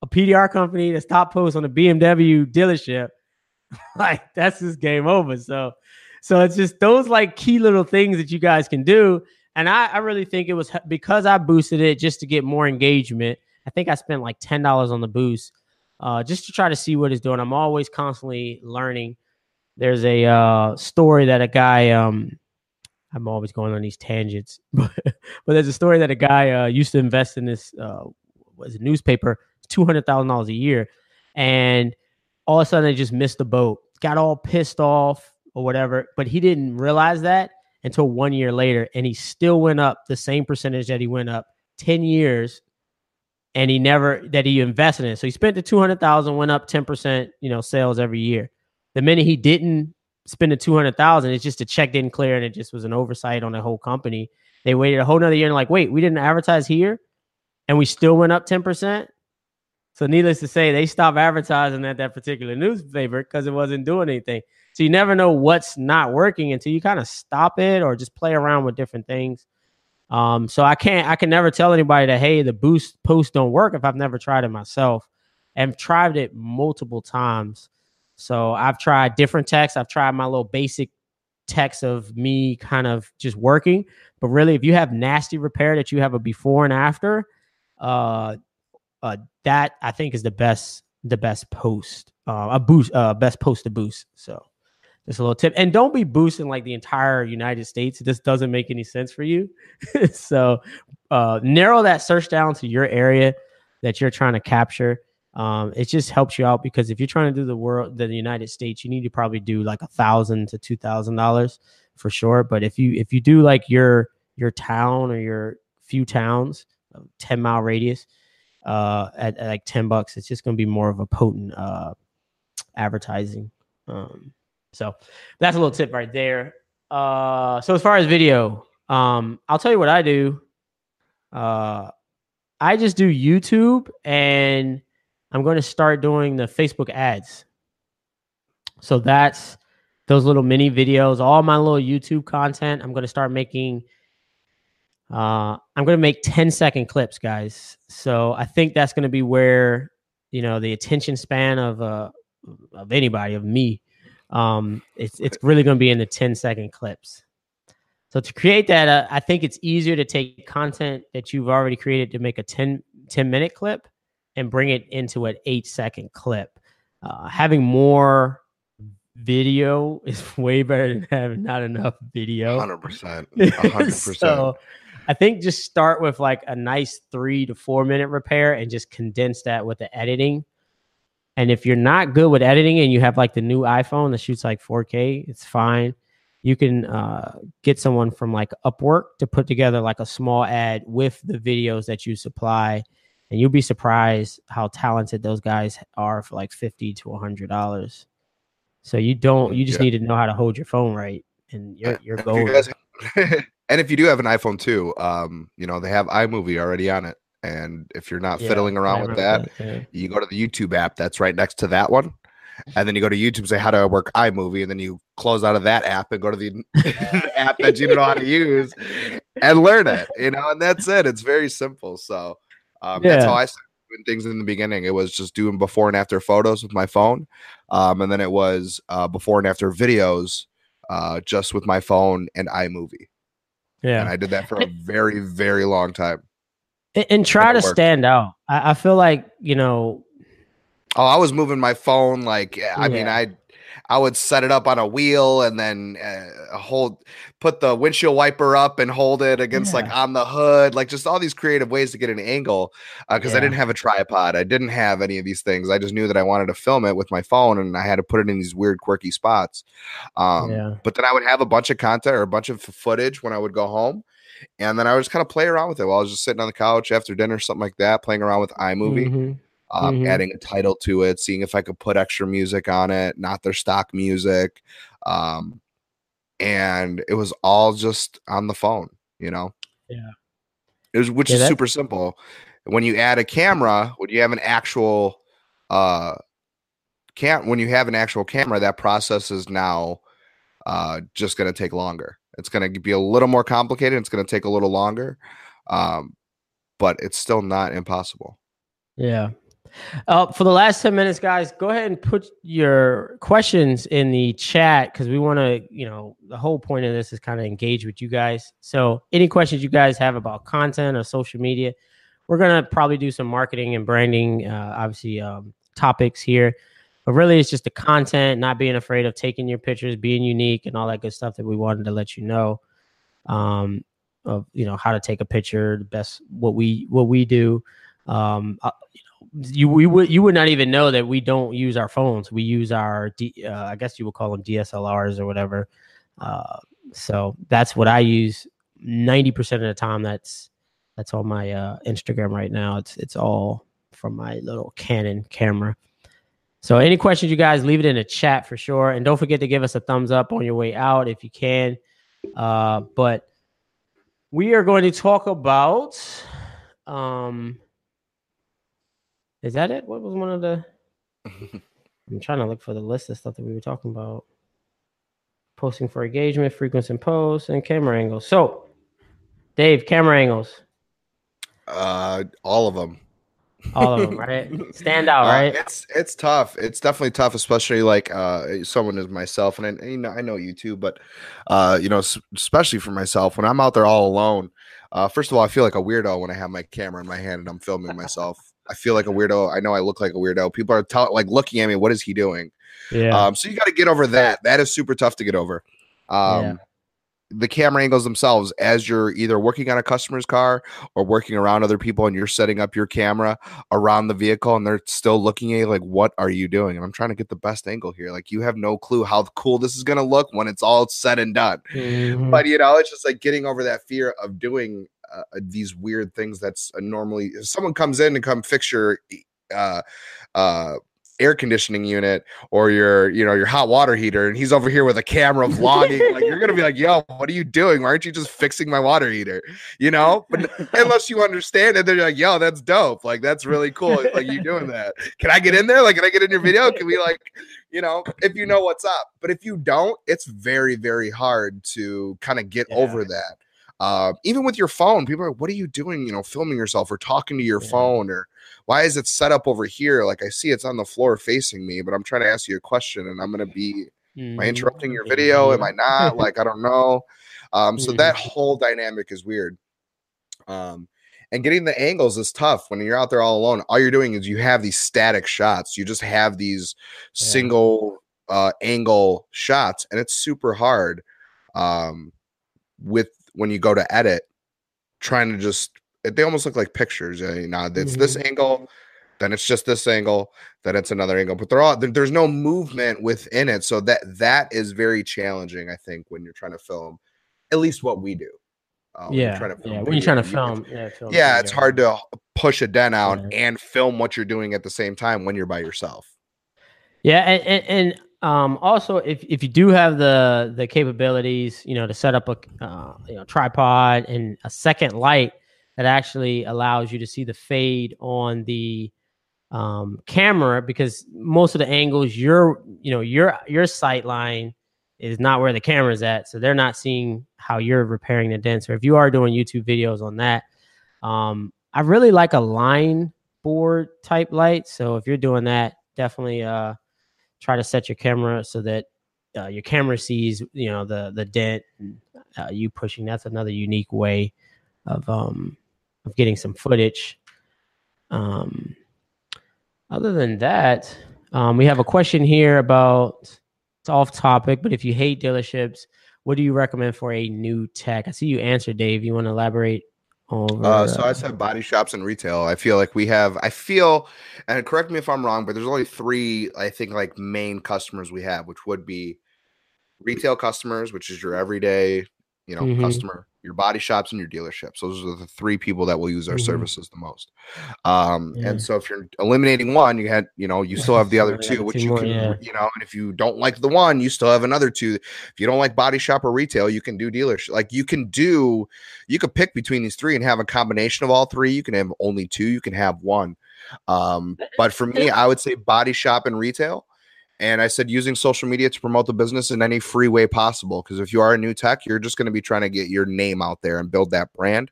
A PDR company that's top post on a BMW dealership, like that's just game over. So so it's just those like key little things that you guys can do. And I, I really think it was because I boosted it just to get more engagement. I think I spent like ten dollars on the boost, uh, just to try to see what it's doing. I'm always constantly learning. There's a uh, story that a guy. Um, I'm always going on these tangents, but but there's a story that a guy uh, used to invest in this uh, was a newspaper, two hundred thousand dollars a year, and all of a sudden they just missed the boat. Got all pissed off or whatever, but he didn't realize that until one year later, and he still went up the same percentage that he went up ten years, and he never that he invested in. So he spent the two hundred thousand, went up ten percent, you know, sales every year. The minute he didn't spend the two hundred thousand, it's just a check didn't clear, and it just was an oversight on the whole company. They waited a whole nother year and like, wait, we didn't advertise here, and we still went up ten percent. So needless to say, they stopped advertising at that particular newspaper because it wasn't doing anything. So you never know what's not working until you kind of stop it or just play around with different things. Um, so I can't, I can never tell anybody that hey, the boost post don't work if I've never tried it myself. And tried it multiple times. So I've tried different texts. I've tried my little basic text of me kind of just working. But really, if you have nasty repair that you have a before and after, uh, uh, that I think is the best, the best post, uh, a boost, uh, best post to boost. So just a little tip. And don't be boosting like the entire United States. This doesn't make any sense for you. so uh, narrow that search down to your area that you're trying to capture. Um, it just helps you out because if you're trying to do the world, the United States, you need to probably do like a thousand to two thousand dollars for sure. But if you if you do like your your town or your few towns, ten mile radius, uh, at, at like ten bucks, it's just going to be more of a potent uh, advertising. Um, so that's a little tip right there. Uh, so as far as video, um, I'll tell you what I do. Uh, I just do YouTube and I'm going to start doing the Facebook ads. So that's those little mini videos, all my little YouTube content. I'm going to start making. Uh, I'm going to make 10 second clips, guys. So I think that's going to be where you know the attention span of uh of anybody of me um, it's it's really going to be in the 10 second clips. So to create that, uh, I think it's easier to take content that you've already created to make a 10, 10 minute clip and bring it into an eight second clip. Uh, having more video is way better than having not enough video. 100%. 100%. so I think just start with like a nice three to four minute repair and just condense that with the editing and if you're not good with editing and you have like the new iPhone that shoots like 4K, it's fine. You can uh, get someone from like Upwork to put together like a small ad with the videos that you supply, and you'll be surprised how talented those guys are for like fifty to hundred dollars. So you don't, you just yeah. need to know how to hold your phone right, and you're you're going. and if you do have an iPhone too, um, you know they have iMovie already on it. And if you're not yeah, fiddling around with that, that yeah. you go to the YouTube app that's right next to that one. And then you go to YouTube, say how to work iMovie, and then you close out of that app and go to the, the app that you know how to use and learn it. You know, and that's it. It's very simple. So um, yeah. that's how I started doing things in the beginning. It was just doing before and after photos with my phone, um, and then it was uh, before and after videos uh, just with my phone and iMovie. Yeah, and I did that for a very, very long time and, and try to stand out. I, I, feel like you know. Oh, I was moving my phone like I yeah. mean I I would set it up on a wheel and then uh, hold, put the windshield wiper up and hold it against yeah. like on the hood, like just all these creative ways to get an angle. Because uh, yeah. I didn't have a tripod, I didn't have any of these things. I just knew that I wanted to film it with my phone, and I had to put it in these weird, quirky spots. Um, yeah. But then I would have a bunch of content or a bunch of footage when I would go home. And then I would just kind of play around with it while I was just sitting on the couch after dinner, something like that, playing around with iMovie. Mm-hmm um, mm-hmm. adding a title to it, seeing if I could put extra music on it, not their stock music. Um, and it was all just on the phone, you know? Yeah. It was, which yeah, is super simple. When you add a camera, when you have an actual, uh, can't, when you have an actual camera, that process is now, uh, just going to take longer. It's going to be a little more complicated. It's going to take a little longer. Um, but it's still not impossible. Yeah. Uh, for the last 10 minutes, guys, go ahead and put your questions in the chat because we want to, you know, the whole point of this is kind of engage with you guys. So, any questions you guys have about content or social media, we're going to probably do some marketing and branding, uh, obviously, um, topics here. But really, it's just the content, not being afraid of taking your pictures, being unique, and all that good stuff that we wanted to let you know. Um, of you know how to take a picture, the best what we what we do. Um, uh, you we would you would not even know that we don't use our phones. We use our D, uh, I guess you would call them DSLRs or whatever. Uh, so that's what I use ninety percent of the time. That's that's on my uh, Instagram right now. It's it's all from my little Canon camera. So any questions you guys leave it in the chat for sure, and don't forget to give us a thumbs up on your way out if you can. Uh, but we are going to talk about um is that it? What was one of the? I'm trying to look for the list of stuff that we were talking about. Posting for engagement, frequency and posts, and camera angles. So, Dave, camera angles. Uh, all of them. All of them, right? Stand out, uh, right? Uh, it's it's tough. It's definitely tough, especially like uh someone as myself, and I, you know I know you too, but uh you know especially for myself when I'm out there all alone. Uh, first of all, I feel like a weirdo when I have my camera in my hand and I'm filming myself. I feel like a weirdo. I know I look like a weirdo. People are t- like looking at me. What is he doing? Yeah. Um, so you got to get over that. That is super tough to get over. Um, yeah. The camera angles themselves, as you're either working on a customer's car or working around other people, and you're setting up your camera around the vehicle, and they're still looking at you like, "What are you doing?" And I'm trying to get the best angle here. Like you have no clue how cool this is gonna look when it's all said and done. Mm-hmm. But you know, it's just like getting over that fear of doing uh, these weird things that's normally someone comes in to come fix your uh, uh, air conditioning unit or your you know your hot water heater and he's over here with a camera vlogging like you're gonna be like yo what are you doing? Why aren't you just fixing my water heater? You know? But unless you understand it they're like yo that's dope. Like that's really cool. Like you doing that. Can i get in there? Like can i get in your video? Can we like you know if you know what's up. But if you don't it's very very hard to kind of get yeah. over that uh, even with your phone, people are, like, what are you doing? You know, filming yourself or talking to your yeah. phone, or why is it set up over here? Like I see it's on the floor facing me, but I'm trying to ask you a question and I'm going to be, mm-hmm. am I mm-hmm. interrupting your video? Am I not? like, I don't know. Um, so mm-hmm. that whole dynamic is weird. Um, and getting the angles is tough when you're out there all alone. All you're doing is you have these static shots. You just have these yeah. single uh, angle shots, and it's super hard um, with when you go to edit, trying to just they almost look like pictures. You know, it's mm-hmm. this angle, then it's just this angle, then it's another angle. But they're all there's no movement within it, so that that is very challenging. I think when you're trying to film, at least what we do. Uh, yeah, when yeah. When you're trying to film, yeah, film yeah, it's hard to push a den out yeah. and film what you're doing at the same time when you're by yourself. Yeah, and, and, and um, also, if, if you do have the the capabilities, you know, to set up a uh, you know tripod and a second light that actually allows you to see the fade on the um, camera, because most of the angles your you know your your sight line is not where the camera's at, so they're not seeing how you're repairing the dents. Or if you are doing YouTube videos on that, um, I really like a line board type light. So if you're doing that, definitely uh try to set your camera so that uh, your camera sees you know the the dent and, uh, you pushing that's another unique way of um of getting some footage um other than that um we have a question here about it's off topic, but if you hate dealerships, what do you recommend for a new tech? I see you answer, Dave. You want to elaborate over, uh, so I said body shops and retail. I feel like we have. I feel, and correct me if I'm wrong, but there's only three. I think like main customers we have, which would be retail customers, which is your everyday, you know, mm-hmm. customer your body shops and your dealerships. Those are the three people that will use our mm-hmm. services the most. Um, yeah. and so if you're eliminating one, you had, you know, you still have the other two, which you can, yeah. you know, and if you don't like the one, you still have another two. If you don't like body shop or retail, you can do dealership. Like you can do, you could pick between these three and have a combination of all three. You can have only two, you can have one. Um, but for me, I would say body shop and retail. And I said using social media to promote the business in any free way possible. Because if you are a new tech, you're just going to be trying to get your name out there and build that brand.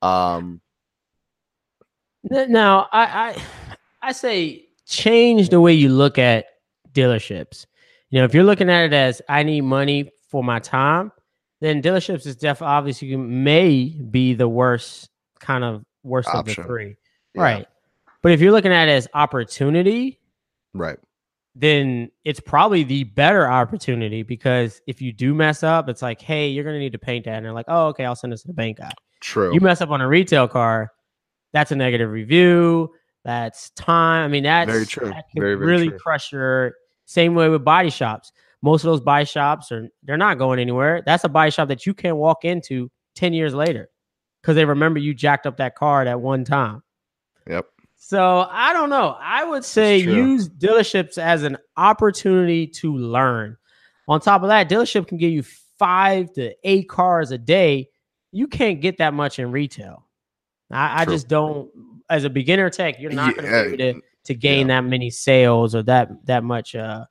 Um, now, I, I I say change the way you look at dealerships. You know, if you're looking at it as I need money for my time, then dealerships is definitely obviously may be the worst kind of worst Option. of the three, yeah. right? But if you're looking at it as opportunity, right? Then it's probably the better opportunity because if you do mess up, it's like, hey, you're gonna need to paint that, and they're like, oh, okay, I'll send this to the bank guy. True. You mess up on a retail car, that's a negative review. That's time. I mean, that's very true. That very, very really true. crush your. Same way with body shops. Most of those body shops are they're not going anywhere. That's a body shop that you can walk into ten years later because they remember you jacked up that car at one time. Yep. So I don't know. I would say use dealerships as an opportunity to learn. On top of that, dealership can give you five to eight cars a day. You can't get that much in retail. I, I just don't. As a beginner tech, you're not going to to, to gain yeah. that many sales or that that much uh,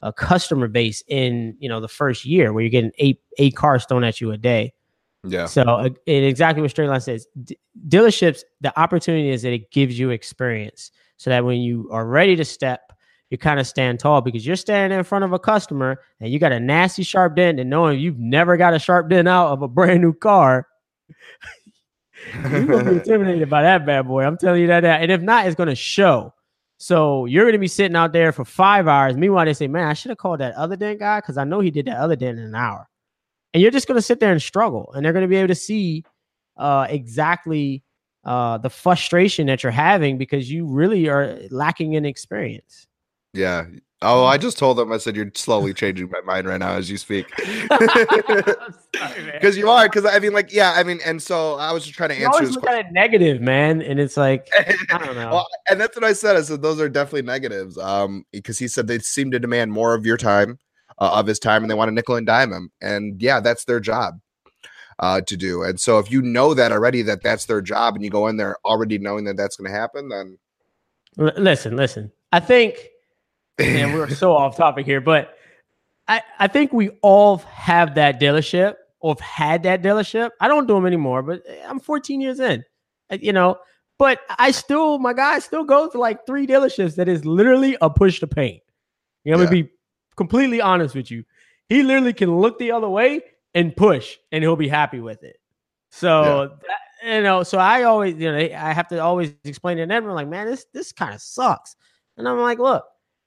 a customer base in you know the first year where you're getting eight eight cars thrown at you a day. Yeah. So uh, exactly what Straight Line says, dealerships, the opportunity is that it gives you experience, so that when you are ready to step, you kind of stand tall because you're standing in front of a customer and you got a nasty sharp dent, and knowing you've never got a sharp dent out of a brand new car. you're gonna be intimidated by that bad boy. I'm telling you that. And if not, it's gonna show. So you're gonna be sitting out there for five hours. Meanwhile, they say, "Man, I should have called that other dent guy because I know he did that other dent in an hour." And you're just going to sit there and struggle and they're going to be able to see uh, exactly uh, the frustration that you're having because you really are lacking in experience. Yeah. Oh i just told them i said you're slowly changing my mind right now as you speak. Because you are because i mean like yeah i mean and so i was just trying to you answer this look at it negative man and it's like i don't know. Well, and that's what i said i said those are definitely negatives um because he said they seem to demand more of your time uh, of his time and they want to nickel and dime him. And yeah, that's their job uh, to do. And so if you know that already, that that's their job, and you go in there already knowing that that's going to happen, then L- listen, listen. I think, and we're so off topic here, but I I think we all have that dealership or have had that dealership. I don't do them anymore, but I'm 14 years in, uh, you know. But I still, my guy still goes to like three dealerships that is literally a push to paint. You know, yeah. be completely honest with you. He literally can look the other way and push, and he'll be happy with it. So yeah. that, you know, so I always, you know, I have to always explain to everyone like, man, this this kind of sucks. And I'm like, look,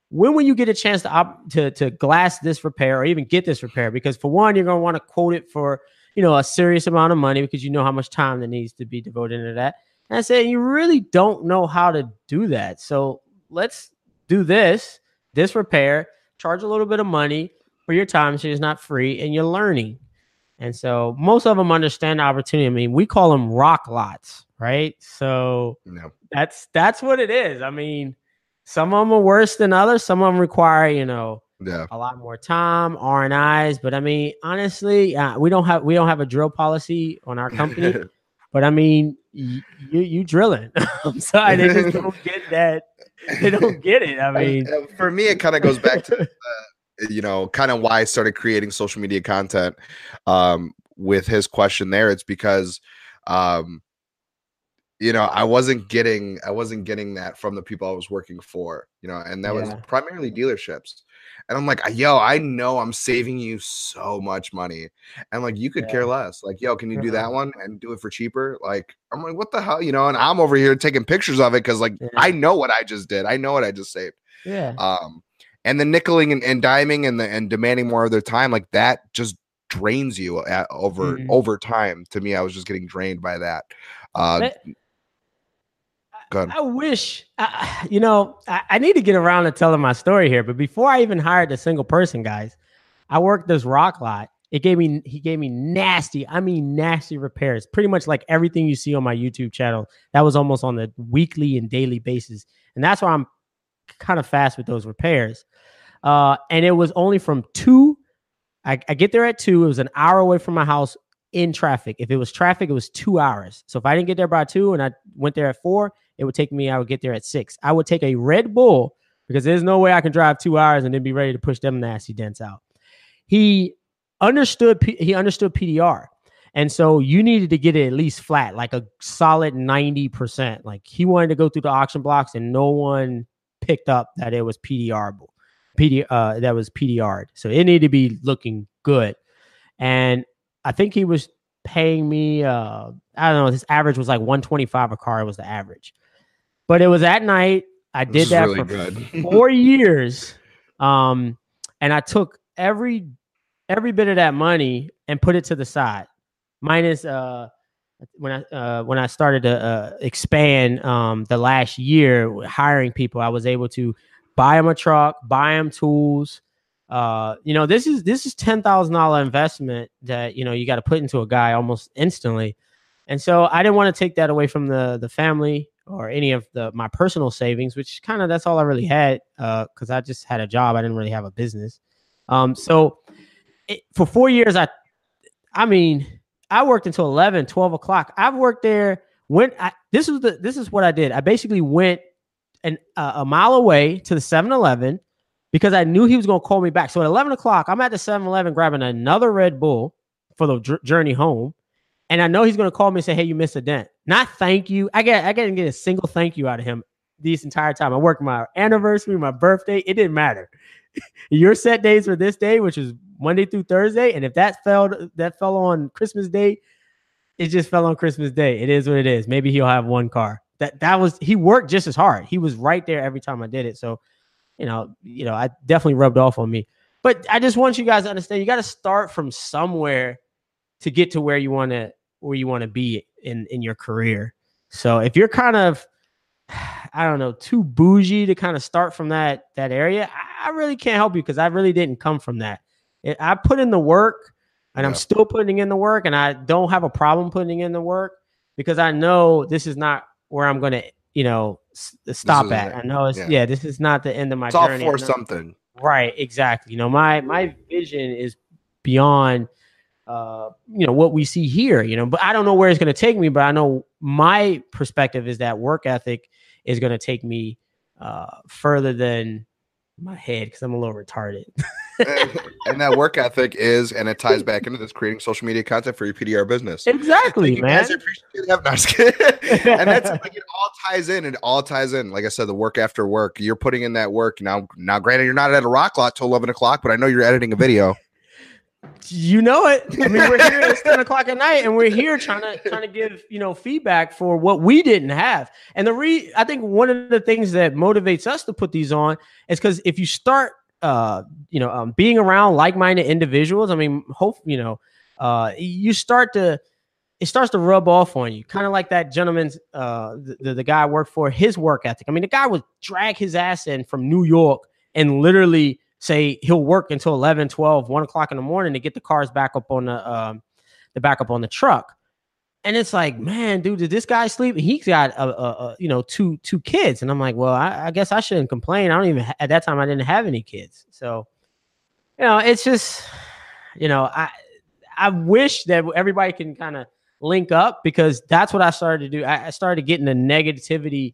when will you get a chance to op- to to glass this repair or even get this repair? Because for one, you're gonna want to quote it for you know a serious amount of money because you know how much time that needs to be devoted into that. And I said, you really don't know how to do that. So let's do this, this repair, charge a little bit of money for your time so it's not free and you're learning. And so most of them understand the opportunity. I mean, we call them rock lots, right? So no. that's that's what it is. I mean, some of them are worse than others. Some of them require, you know, yeah. a lot more time, R and I's. But I mean, honestly, uh, we don't have we don't have a drill policy on our company. but I mean, you you drilling. I'm sorry, they just don't get that they don't get it. I mean, for me, it kind of goes back to, uh, you know, kind of why I started creating social media content. Um, with his question there, it's because, um, you know, I wasn't getting, I wasn't getting that from the people I was working for, you know, and that yeah. was primarily dealerships. And I'm like, yo, I know I'm saving you so much money. And like, you could yeah. care less. Like, yo, can you do that one and do it for cheaper? Like, I'm like, what the hell? You know, and I'm over here taking pictures of it because like yeah. I know what I just did. I know what I just saved. Yeah. Um, and the nickeling and, and diming and the and demanding more of their time like that just drains you at, over Mhm. over time to me i was just getting drained by that uh But- I wish, I, you know, I, I need to get around to telling my story here. But before I even hired a single person, guys, I worked this rock lot. It gave me, he gave me nasty, I mean, nasty repairs. Pretty much like everything you see on my YouTube channel. That was almost on the weekly and daily basis. And that's why I'm kind of fast with those repairs. Uh, and it was only from two. I, I get there at two. It was an hour away from my house in traffic. If it was traffic, it was two hours. So if I didn't get there by two and I went there at four, it would take me, I would get there at six. I would take a Red Bull because there's no way I can drive two hours and then be ready to push them nasty dents out. He understood, he understood PDR. And so you needed to get it at least flat, like a solid 90%. Like he wanted to go through the auction blocks and no one picked up that it was PDRable. PD uh that was PDR'd. So it needed to be looking good. And I think he was paying me uh I don't know, his average was like 125 a car was the average. But it was at night. I did that really for good. four years. Um, and I took every every bit of that money and put it to the side, minus uh when I uh, when I started to uh, expand um, the last year hiring people, I was able to buy them a truck, buy them tools. Uh, you know, this is this is ten thousand dollar investment that you know you got to put into a guy almost instantly, and so I didn't want to take that away from the the family or any of the my personal savings, which kind of that's all I really had because I just had a job. I didn't really have a business. Um, so it, for four years, I I mean, I worked until 11, 12 o'clock. I've worked there. when I, this is the. This is what I did. I basically went an uh, a mile away to the 7-Eleven because I knew he was going to call me back. So at 11 o'clock, I'm at the 7-Eleven grabbing another Red Bull for the jour- journey home. And I know he's going to call me and say, "Hey, you missed a dent." Not thank you. I get I didn't get a single thank you out of him this entire time. I worked my anniversary, my birthday. It didn't matter. Your set days were this day, which is Monday through Thursday, and if that fell that fell on Christmas Day, it just fell on Christmas Day. It is what it is. Maybe he'll have one car. That that was he worked just as hard. He was right there every time I did it. So, you know, you know, I definitely rubbed off on me. But I just want you guys to understand you got to start from somewhere to get to where you want to where you want to be in in your career. So if you're kind of I don't know, too bougie to kind of start from that that area, I, I really can't help you because I really didn't come from that. It, I put in the work and I'm still putting in the work and I don't have a problem putting in the work because I know this is not where I'm going to, you know, s- stop at. it. I know it's Yeah. yeah. this is not the end of my It's all journey. I for something. Right, exactly. You know, my my vision is beyond uh you know what we see here, you know, but I don't know where it's going to take me, but I know my perspective is that work ethic is going to take me uh further than my head cuz I'm a little retarded. and, and that work ethic is, and it ties back into this creating social media content for your PDR business. exactly, man. guys. Appreciate that. No, I'm just and that's like it all ties in. It all ties in. Like I said, the work after work. You're putting in that work now. Now, granted, you're not at a rock lot till eleven o'clock, but I know you're editing a video. You know it. I mean, we're here. It's ten o'clock at night, and we're here trying to trying to give you know feedback for what we didn't have. And the re, I think one of the things that motivates us to put these on is because if you start, uh, you know, um, being around like-minded individuals, I mean, hope you know, uh, you start to it starts to rub off on you, kind of like that gentleman's, uh, the, the the guy I worked for, his work ethic. I mean, the guy would drag his ass in from New York and literally say he'll work until 11 12 1 o'clock in the morning to get the cars back up on the um the backup on the truck. And it's like man dude did this guy sleep? He's got a, a, a you know two two kids. And i'm like well I, I guess i shouldn't complain. I don't even at that time i didn't have any kids. So you know it's just you know i i wish that everybody can kind of link up because that's what i started to do. I, I started getting the negativity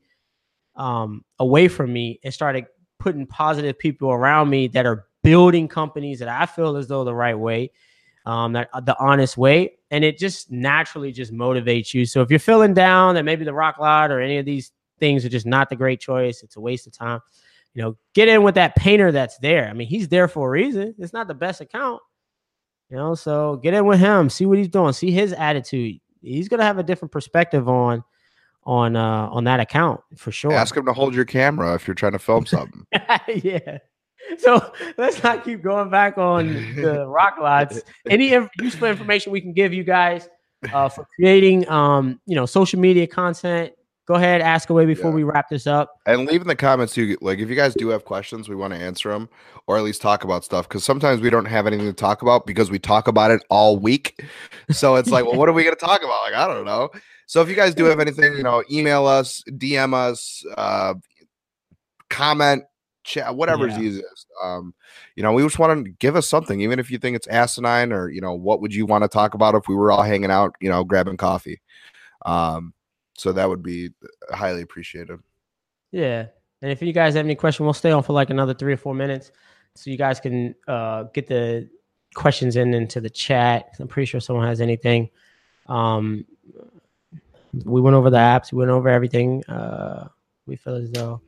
um away from me and started putting positive people around me that are building companies that I feel as though the right way, um, that the honest way, and it just naturally just motivates you. So if you're feeling down that maybe the rock lot or any of these things are just not the great choice, it's a waste of time. You know, get in with that painter that's there. I mean, he's there for a reason. It's not the best account, you know. So get in with him, see what he's doing, see his attitude. He's gonna have a different perspective on on uh on that account for sure. Ask him to hold your camera if you're trying to film something. yeah. so let's not keep going back on the rock lots. Any inf- useful information we can give you guys uh, for creating, um, you know, social media content. Go ahead, ask away before Yeah. we wrap this up. And leave in the comments too. Like if you guys do have questions, we want to answer them or at least talk about stuff because sometimes we don't have anything to talk about because we talk about it all week. So it's like, well, what are we going to talk about? Like I don't know. So if you guys do have anything, you know, email us, DM us, uh, comment, chat, whatever's Yeah. easiest. Um, you know, we just want to give us something, even if you think it's asinine or you know, what would you want to talk about if we were all hanging out, you know, grabbing coffee. Um, so that would be highly appreciated. Yeah. And if you guys have any question, we'll stay on for like another three or four minutes so you guys can uh, get the questions in into the chat. I'm pretty sure someone has anything. Um, we went over the apps, we went over everything. Uh, we feel as though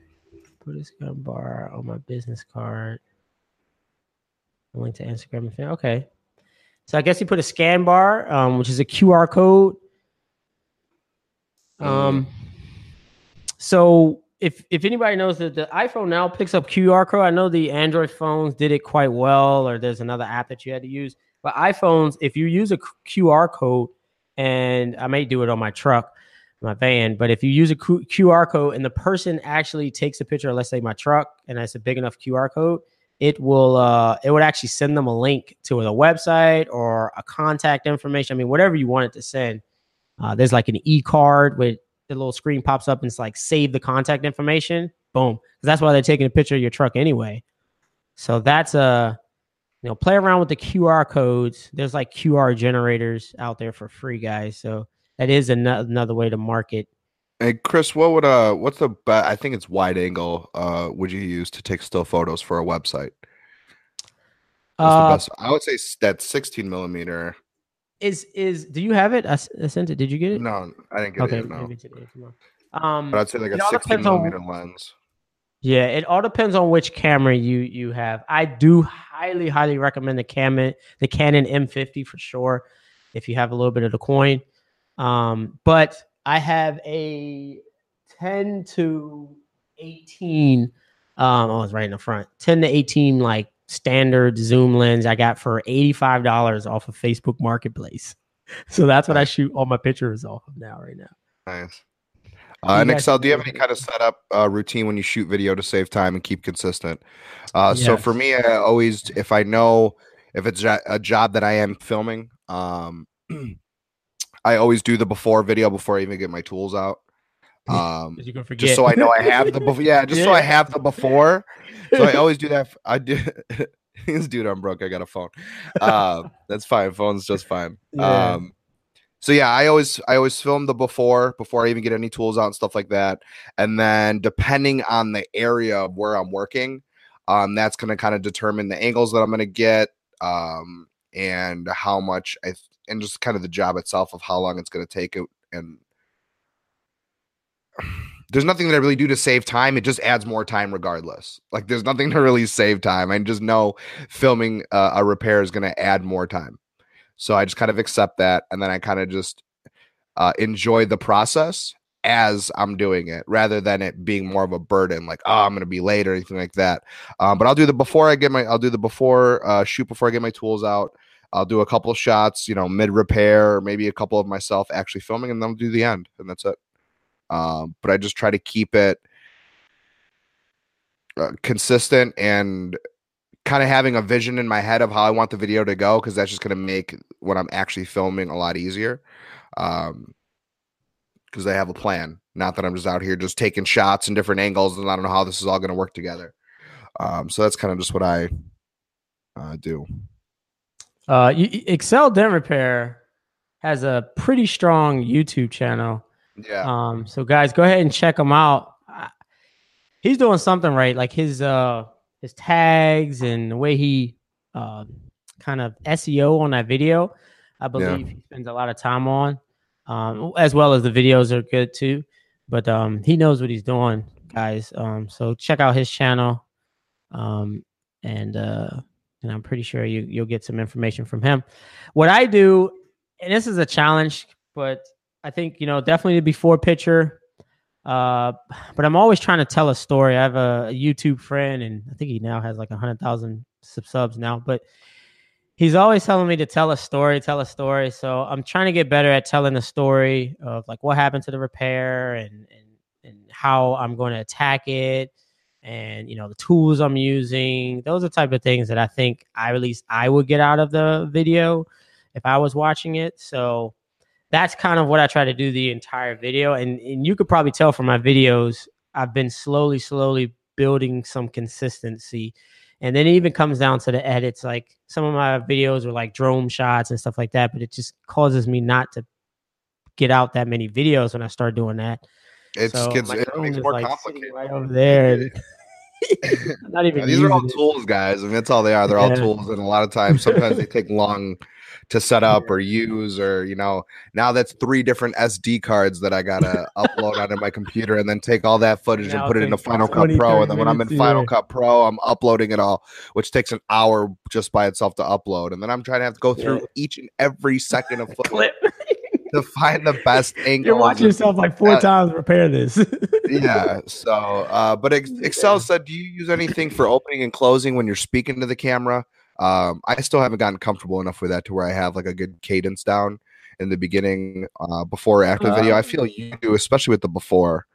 put a scan bar on my business card. A link to Instagram and. Okay. So I guess he put a scan bar, um, which is a QR code. Um, so if if anybody knows that the iPhone now picks up QR code, I know the Android phones did it quite well, or there's another app that you had to use. But iPhones, if you use a QR code, and I may do it on my truck, my van, but if you use a Q- QR code and the person actually takes a picture, let's say my truck, and it's a big enough QR code, it will uh it would actually send them a link to a website or a contact information. I mean, whatever you want it to send. Uh, there's like an e card with the little screen pops up and it's like save the contact information. Boom. 'Cause that's why they're taking a picture of your truck anyway. So that's a you know play around with the QR codes. There's like QR generators out there for free, guys. So that is ano- another way to market. Hey Chris, what would uh what's the be- I think it's wide angle uh would you use to take still photos for a website? Uh? I would say that 16 millimeter. is is do you have it? I sent it. Did you get it? No, I didn't get okay, it. yet, No, today. Um, but I'd say like a 16 depends on- millimeter lens. Yeah, it all depends on which camera you you have. I do highly highly recommend the Canon the Canon M50 for sure if you have a little bit of the coin. Um, but I have a 10 to 18 um oh it's right in the front 10 to 18 like standard zoom lens I got for $85 off of Facebook Marketplace. So that's what I shoot all my pictures off of now right now. Nice. Uh, and Excel, do you have any kind of setup uh, routine when you shoot video to save time and keep consistent? Uh, So for me, I always, if I know if it's a job that I am filming, um, I always do the before video before I even get my tools out. Um, You can forget. just so I know I have the before. Yeah, just so I have the before. So I always do that. I do. this dude, I'm broke. I got a phone. Uh, that's fine. Phone's just fine. Yeah. Um, so yeah, I always I always film the before before I even get any tools out and stuff like that. And then depending on the area of where I'm working, um, that's going to kind of determine the angles that I'm going to get, um, and how much I and just kind of the job itself of how long it's going to take it and there's nothing that I really do to save time. It just adds more time regardless. Like there's nothing to really save time. I just know filming uh, a repair is going to add more time. So I just kind of accept that, and then I kind of just uh, enjoy the process as I'm doing it, rather than it being more of a burden. Like, oh, I'm going to be late or anything like that. Um, but I'll do the before I get my, I'll do the before uh, shoot before I get my tools out. I'll do a couple of shots, you know, mid repair, maybe a couple of myself actually filming, and then I'll do the end, and that's it. Um, but I just try to keep it uh, consistent and kind of having a vision in my head of how I want the video to go because that's just going to make when I'm actually filming a lot easier. Um, because they have a plan, not that I'm just out here just taking shots and different angles and I don't know how this is all going to work together. Um, so that's kind of just what I uh, do. Uh, Excel Dent Repair has a pretty strong YouTube channel. Yeah. Um, so guys, go ahead and check him out. He's doing something right, like his uh his tags and the way he uh, kind of SEO on that video. I believe he spends a lot of time on, um, as well as the videos are good too. But um, he knows what he's doing, guys. Um, so check out his channel, um, and uh, and I'm pretty sure you you'll get some information from him. What I do, and this is a challenge, but I think you know definitely the before picture. Uh, but I'm always trying to tell a story. I have a, a YouTube friend, and I think he now has like a hundred thousand subs now. But he's always telling me to tell a story, tell a story. So I'm trying to get better at telling a story of like what happened to the repair and and and how I'm going to attack it, and you know the tools I'm using. Those are type of things that I think I at least I would get out of the video if I was watching it. So that's kind of what I try to do the entire video. And, and you could probably tell from my videos, I've been slowly, slowly building some consistency. And then it even comes down to the edits. Like some of my videos are like drone shots and stuff like that, but it just causes me not to get out that many videos when I start doing that. It's so gets it makes more like complicated right over there. not even. These are all it. tools, guys. I mean, that's all they are. They're yeah. all tools, and a lot of times, sometimes they take long to set up or use or you know now that's three different sd cards that i gotta upload onto my computer and then take all that footage now and put it into final cut pro and then when i'm in final cut pro i'm uploading it all which takes an hour just by itself to upload and then i'm trying to have to go through yeah. each and every second of footage to find the best angle. You're watching yourself like four uh, times repair this. yeah. So, uh, but Excel said, do you use anything for opening and closing when you're speaking to the camera? Um, I still haven't gotten comfortable enough with that to where I have like a good cadence down in the beginning, uh, before after the video. I feel you do, especially with the before.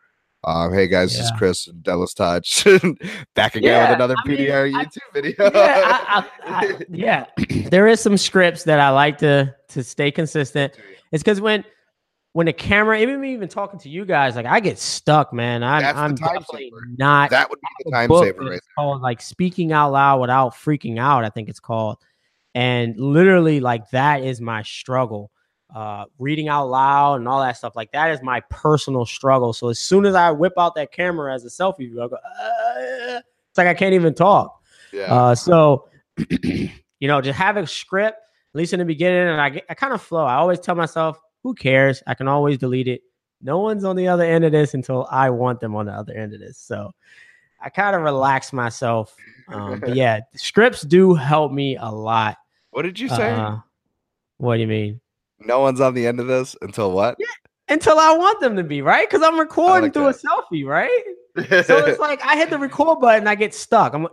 Uh, hey guys, yeah. this is Chris and Dentless Touch back again yeah, with another I PDR mean, YouTube I, video. yeah, I, yeah. there is some scripts that I like to to stay consistent. It's because when when the camera, even even talking to you guys, like I get stuck, man. I'm, I'm definitely saver. not. That would be the time saver, right? Called like speaking out loud without freaking out. I think it's called, and literally like that is my struggle. Uh, reading out loud and all that stuff like that is my personal struggle. So as soon as I whip out that camera as a selfie I go, uh, it's like I can't even talk. Yeah. Uh, so you know, just have a script at least in the beginning, and I get, I kind of flow. I always tell myself who cares? I can always delete it. No one's on the other end of this until I want them on the other end of this. So I kind of relax myself. Um, but yeah, scripts do help me a lot. What did you say? Uh, what do you mean? No one's on the end of this until what? Yeah, until I want them to be, right? Because I'm recording like through that. a selfie, right? so it's like I hit the record button, I get stuck. I'm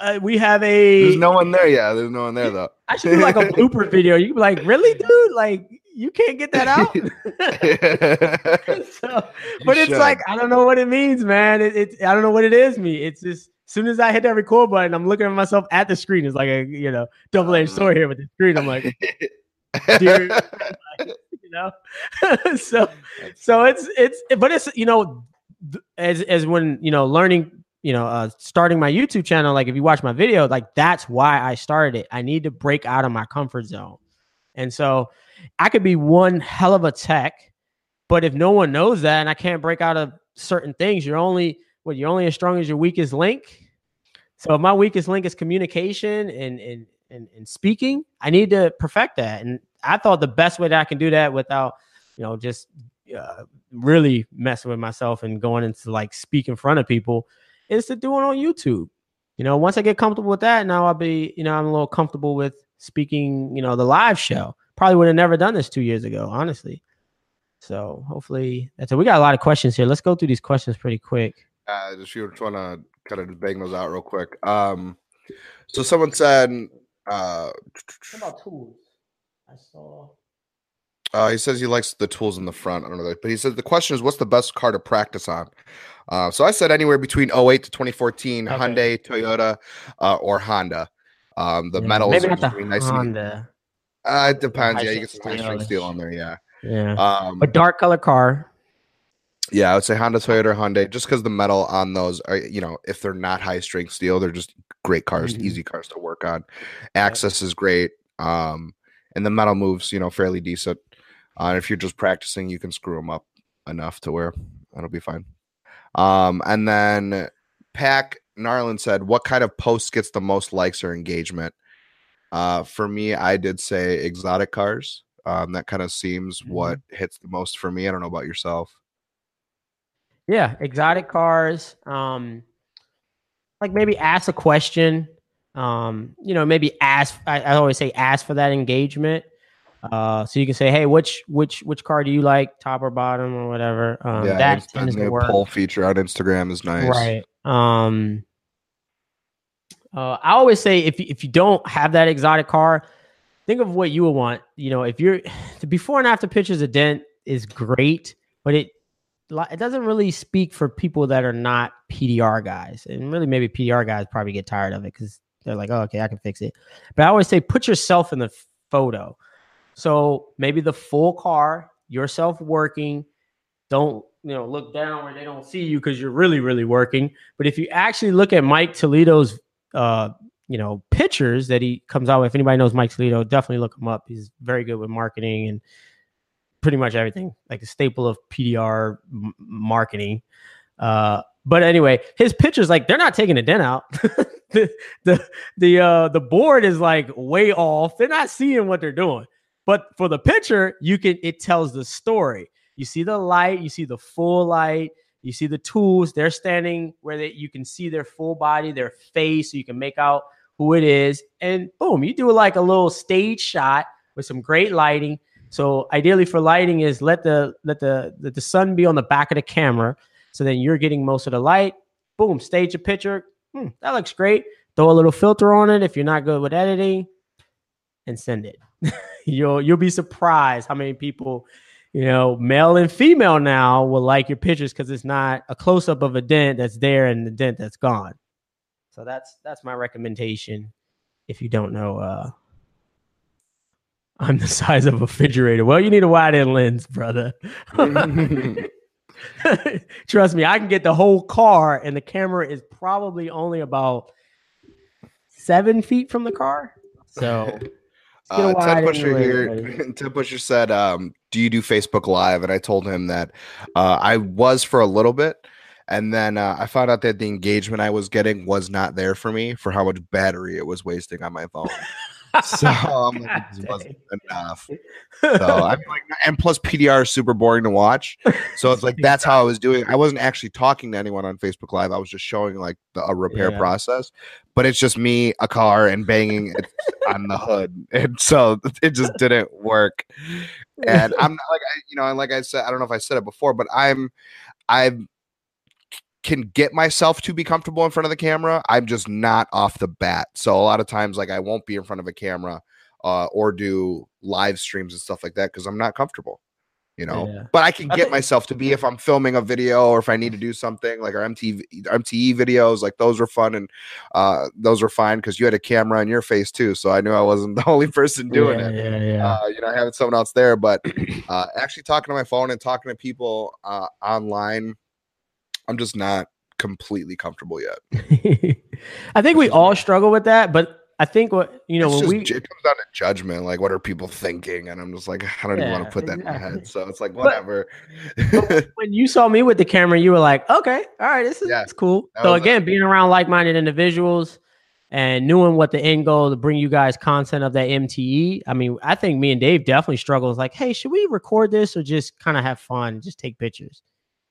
uh, we have a. There's no one there. Yeah, there's no one there though. I should do like a blooper video. You can be like, really, dude? Like, you can't get that out. so, but it's like I don't know what it means, man. It, it, I don't know what it is. Me, it's just as soon as I hit that record button, I'm looking at myself at the screen. It's like a you know double edged sword here with the screen. I'm like, you know. so so it's it's but it's you know as as when you know learning you know, uh, starting my YouTube channel, like if you watch my video, like that's why I started it. I need to break out of my comfort zone. And so I could be one hell of a tech, but if no one knows that and I can't break out of certain things, you're only what you're only as strong as your weakest link. So if my weakest link is communication and and and, and speaking, I need to perfect that. And I thought the best way that I can do that without, you know, just uh, really messing with myself and going into like speak in front of people is to do it on YouTube. You know, once I get comfortable with that, now I'll be, you know, I'm a little comfortable with speaking, you know, the live show. Probably would have never done this two years ago, honestly. So hopefully that's it. We got a lot of questions here. Let's go through these questions pretty quick. Uh, just you trying to kind of bang those out real quick. Um, so someone said, uh, what about tools? I saw. Uh, he says he likes the tools in the front. I don't know, but he says the question is, what's the best car to practice on? Uh, so I said anywhere between 08 to 2014, okay. Hyundai, Toyota, uh, or Honda. Um, the yeah, metals maybe not the nice Honda. Uh, it depends. Yeah, you get some high strength steel on there. Yeah. Yeah. Um, a dark color car. Yeah, I would say Honda, Toyota, Hyundai, just because the metal on those are, you know, if they're not high strength steel, they're just great cars, mm-hmm. easy cars to work on. Access is great. Um, and the metal moves, you know, fairly decent. Uh, if you're just practicing, you can screw them up enough to where that'll be fine. Um, and then Pack Narland said, "What kind of post gets the most likes or engagement?" Uh, for me, I did say exotic cars. Um, that kind of seems mm-hmm. what hits the most for me. I don't know about yourself. Yeah, exotic cars. Um, like maybe ask a question. Um, you know, maybe ask. I, I always say ask for that engagement. Uh, so you can say, hey, which which which car do you like, top or bottom or whatever. Um, yeah, that tends to work. poll feature on Instagram is nice. Right. Um. Uh, I always say if if you don't have that exotic car, think of what you would want. You know, if you're the before and after pictures of Dent is great, but it it doesn't really speak for people that are not PDR guys, and really maybe PDR guys probably get tired of it because they're like, oh, okay, I can fix it. But I always say put yourself in the photo. So maybe the full car, yourself working. Don't you know look down where they don't see you because you're really really working. But if you actually look at Mike Toledo's uh you know pictures that he comes out with, if anybody knows Mike Toledo, definitely look him up. He's very good with marketing and pretty much everything, like a staple of PDR m- marketing. Uh, but anyway, his pictures like they're not taking a dent out. the the the uh the board is like way off. They're not seeing what they're doing. But for the picture, you can it tells the story. You see the light, you see the full light, you see the tools. They're standing where they, you can see their full body, their face, so you can make out who it is. And boom, you do like a little stage shot with some great lighting. So ideally for lighting is let the let the let the sun be on the back of the camera, so then you're getting most of the light. Boom, stage a picture. Hmm, that looks great. Throw a little filter on it if you're not good with editing, and send it. you'll you'll be surprised how many people, you know, male and female now will like your pictures because it's not a close up of a dent that's there and the dent that's gone. So that's that's my recommendation. If you don't know, uh, I'm the size of a refrigerator. Well, you need a wide end lens, brother. Trust me, I can get the whole car, and the camera is probably only about seven feet from the car. So Uh, Ted Pusher here. Ted Pusher said, um, "Do you do Facebook Live?" And I told him that uh, I was for a little bit, and then uh, I found out that the engagement I was getting was not there for me for how much battery it was wasting on my phone. So it God just wasn't enough. So I'm like, and plus PDR is super boring to watch. So it's like that's how I was doing. I wasn't actually talking to anyone on Facebook Live. I was just showing like the a repair Yeah. process. But it's just me, a car, and banging it on the hood, and so it just didn't work. And I'm not like I, you know, and like I said, I don't know if I said it before, but I'm, I can get myself to be comfortable in front of the camera. I'm just not off the bat. So a lot of times, like I won't be in front of a camera uh, or do live streams and stuff like that because I'm not comfortable. You know, Yeah. but I can I get think- myself to be if I'm filming a video or if I need to do something like our MTV MTE videos, like those were fun and uh, those were fine because you had a camera in your face too, so I knew I wasn't the only person doing yeah, it Yeah, yeah. uh, you know, having someone else there, but uh, actually talking to my phone and talking to people uh, online, I'm just not completely comfortable yet. I think we all struggle with that, but I think what you know It's when just, we it comes down to judgment, like what are people thinking, and I'm just like, I don't even want to put that in my head. So it's like But- whatever. when you saw me with the camera, you were like, okay, all right, this is Yeah, cool. So again, being around like-minded individuals and knowing what the end goal to bring you guys content of that MTE. I mean, I think me and Dave definitely struggle. It's like, hey, should we record this or just kind of have fun, just take pictures?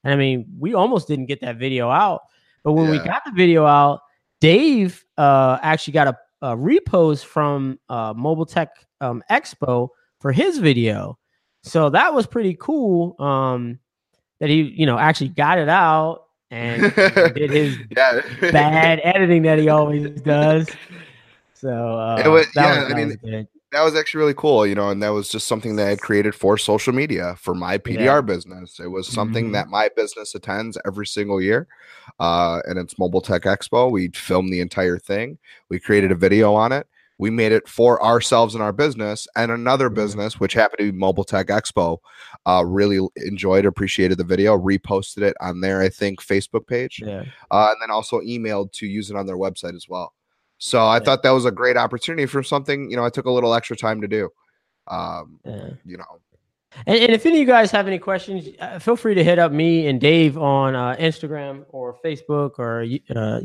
And I mean, we almost didn't get that video out, but when we got the video out, Dave uh, actually got a, a repost from uh, Mobile Tech um, Expo for his video. So that was pretty cool. Um, that he, you know, actually got it out and did his yeah, bad editing that he always does. So uh, It was- that yeah, was, I mean, good. That was actually really cool, you know, and that was just something that I had created for social media for my PDR Yeah. business. It was something Mhm. that my business attends every single year. Uh, and it's Mobile Tech Expo. We filmed the entire thing. We created a video on it. We made it for ourselves and our business. And another Mhm. business, which happened to be Mobile Tech Expo, uh, really enjoyed, appreciated the video, reposted it on their, I think, Facebook page Yeah. uh, and then also emailed to use it on their website as well. So I Yeah. thought that was a great opportunity for something you know I took a little extra time to do. Um, yeah. you know, And, and if any of you guys have any questions, uh, feel free to hit up me and Dave on uh, Instagram or Facebook or uh,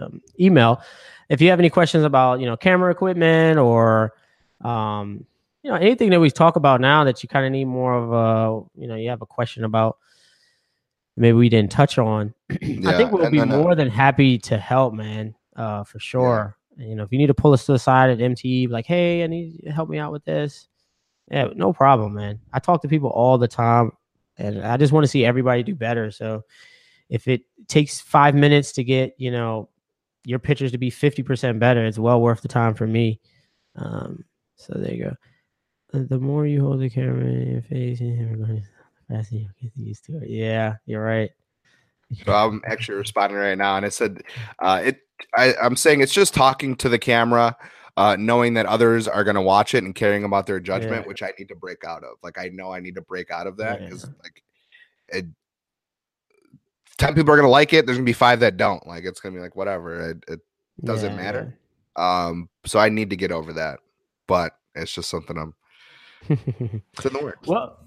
um, email. If you have any questions about you know camera equipment or um, you know anything that we talk about now that you kind of need more of a you know you have a question about, maybe we didn't touch on. I think we'll be uh, more than happy to help, man. Uh, for sure. You know, if you need to pull us to the side at MTE, like, hey, I need you to help me out with this. Yeah, no problem, man. I talk to people all the time, and I just want to see everybody do better. So, if it takes five minutes to get you know your pictures to be fifty percent better, it's well worth the time for me. Um, so there you go. Uh, The more you hold the camera in your face, the faster you get used to it. Yeah, you're right. So I'm actually responding right now, and it said, uh, "It." I, I'm saying it's just talking to the camera, uh, knowing that others are going to watch it and caring about their judgment, Yeah. which I need to break out of. Like I know I need to break out of that because Yeah. like, it, ten people are going to like it. There's going to be five that don't. Like it's going to be like whatever. It, it Doesn't Yeah, matter. um. So I need to get over that, but it's just something I'm. It's in the works. Well,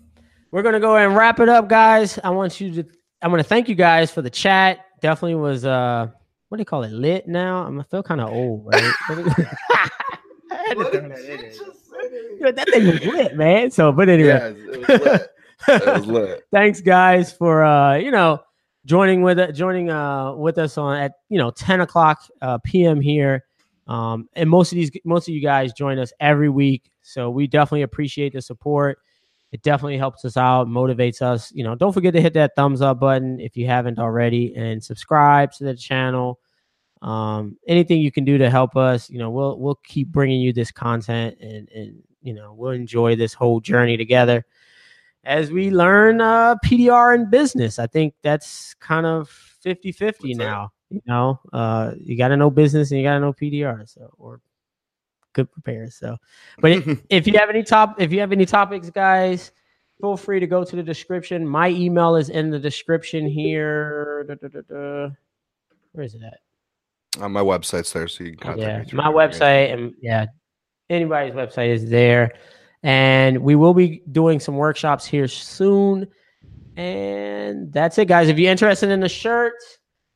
we're gonna go ahead and wrap it up, guys. I want you to. I want to thank you guys for the chat. Definitely was uh, what do you call it? Lit now. I'm I feel kind of old, right? I had to throw that. Yo, that thing was lit, man. So, but anyway, Yeah, it was lit. It was lit. thanks guys for uh you know joining with it joining uh with us on at you know 10 o'clock uh pm here um and most of these most of you guys join us every week so we definitely appreciate the support it definitely helps us out motivates us you know don't forget to hit that thumbs up button if you haven't already and subscribe to the channel um anything you can do to help us you know we'll we'll keep bringing you this content and and you know we'll enjoy this whole journey together as we learn uh, PDR in business. I think that's kind of 50 50 That's it. now. You know, uh, you got to know business and you got to know PDR. So, or good prepared. So, but if you have any top, if you have any topics, guys, feel free to go to the description. My email is in the description here. Da, da, da. Where is it at? On my website's there, so you can contact yeah, me. my website and yeah, anybody's website is there. And we will be doing some workshops here soon. And that's it, guys. If you're interested in the shirt,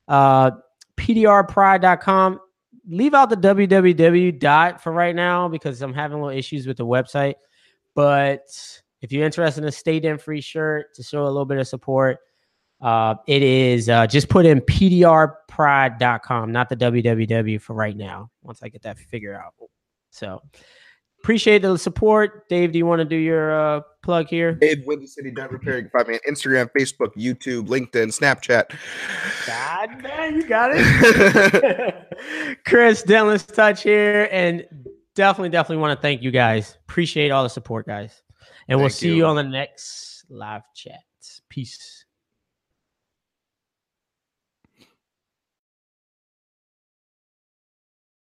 uh, pdrpride.com. Leave out the www dot for right now because I'm having little issues with the website. But if you're interested in a stay in free shirt to show a little bit of support, uh, it is uh, just put in pdrpride.com, not the www for right now, once I get that figured out. So appreciate the support. Dave, do you want to do your uh, plug here? Dave Windy City Dent Repair. You can find me on Instagram, Facebook, YouTube, LinkedIn, Snapchat. God, man, you got it. Chris, Dentless Touch here. And definitely, definitely want to thank you guys. Appreciate all the support, guys. And we'll see you. you. on the next live chat. Peace.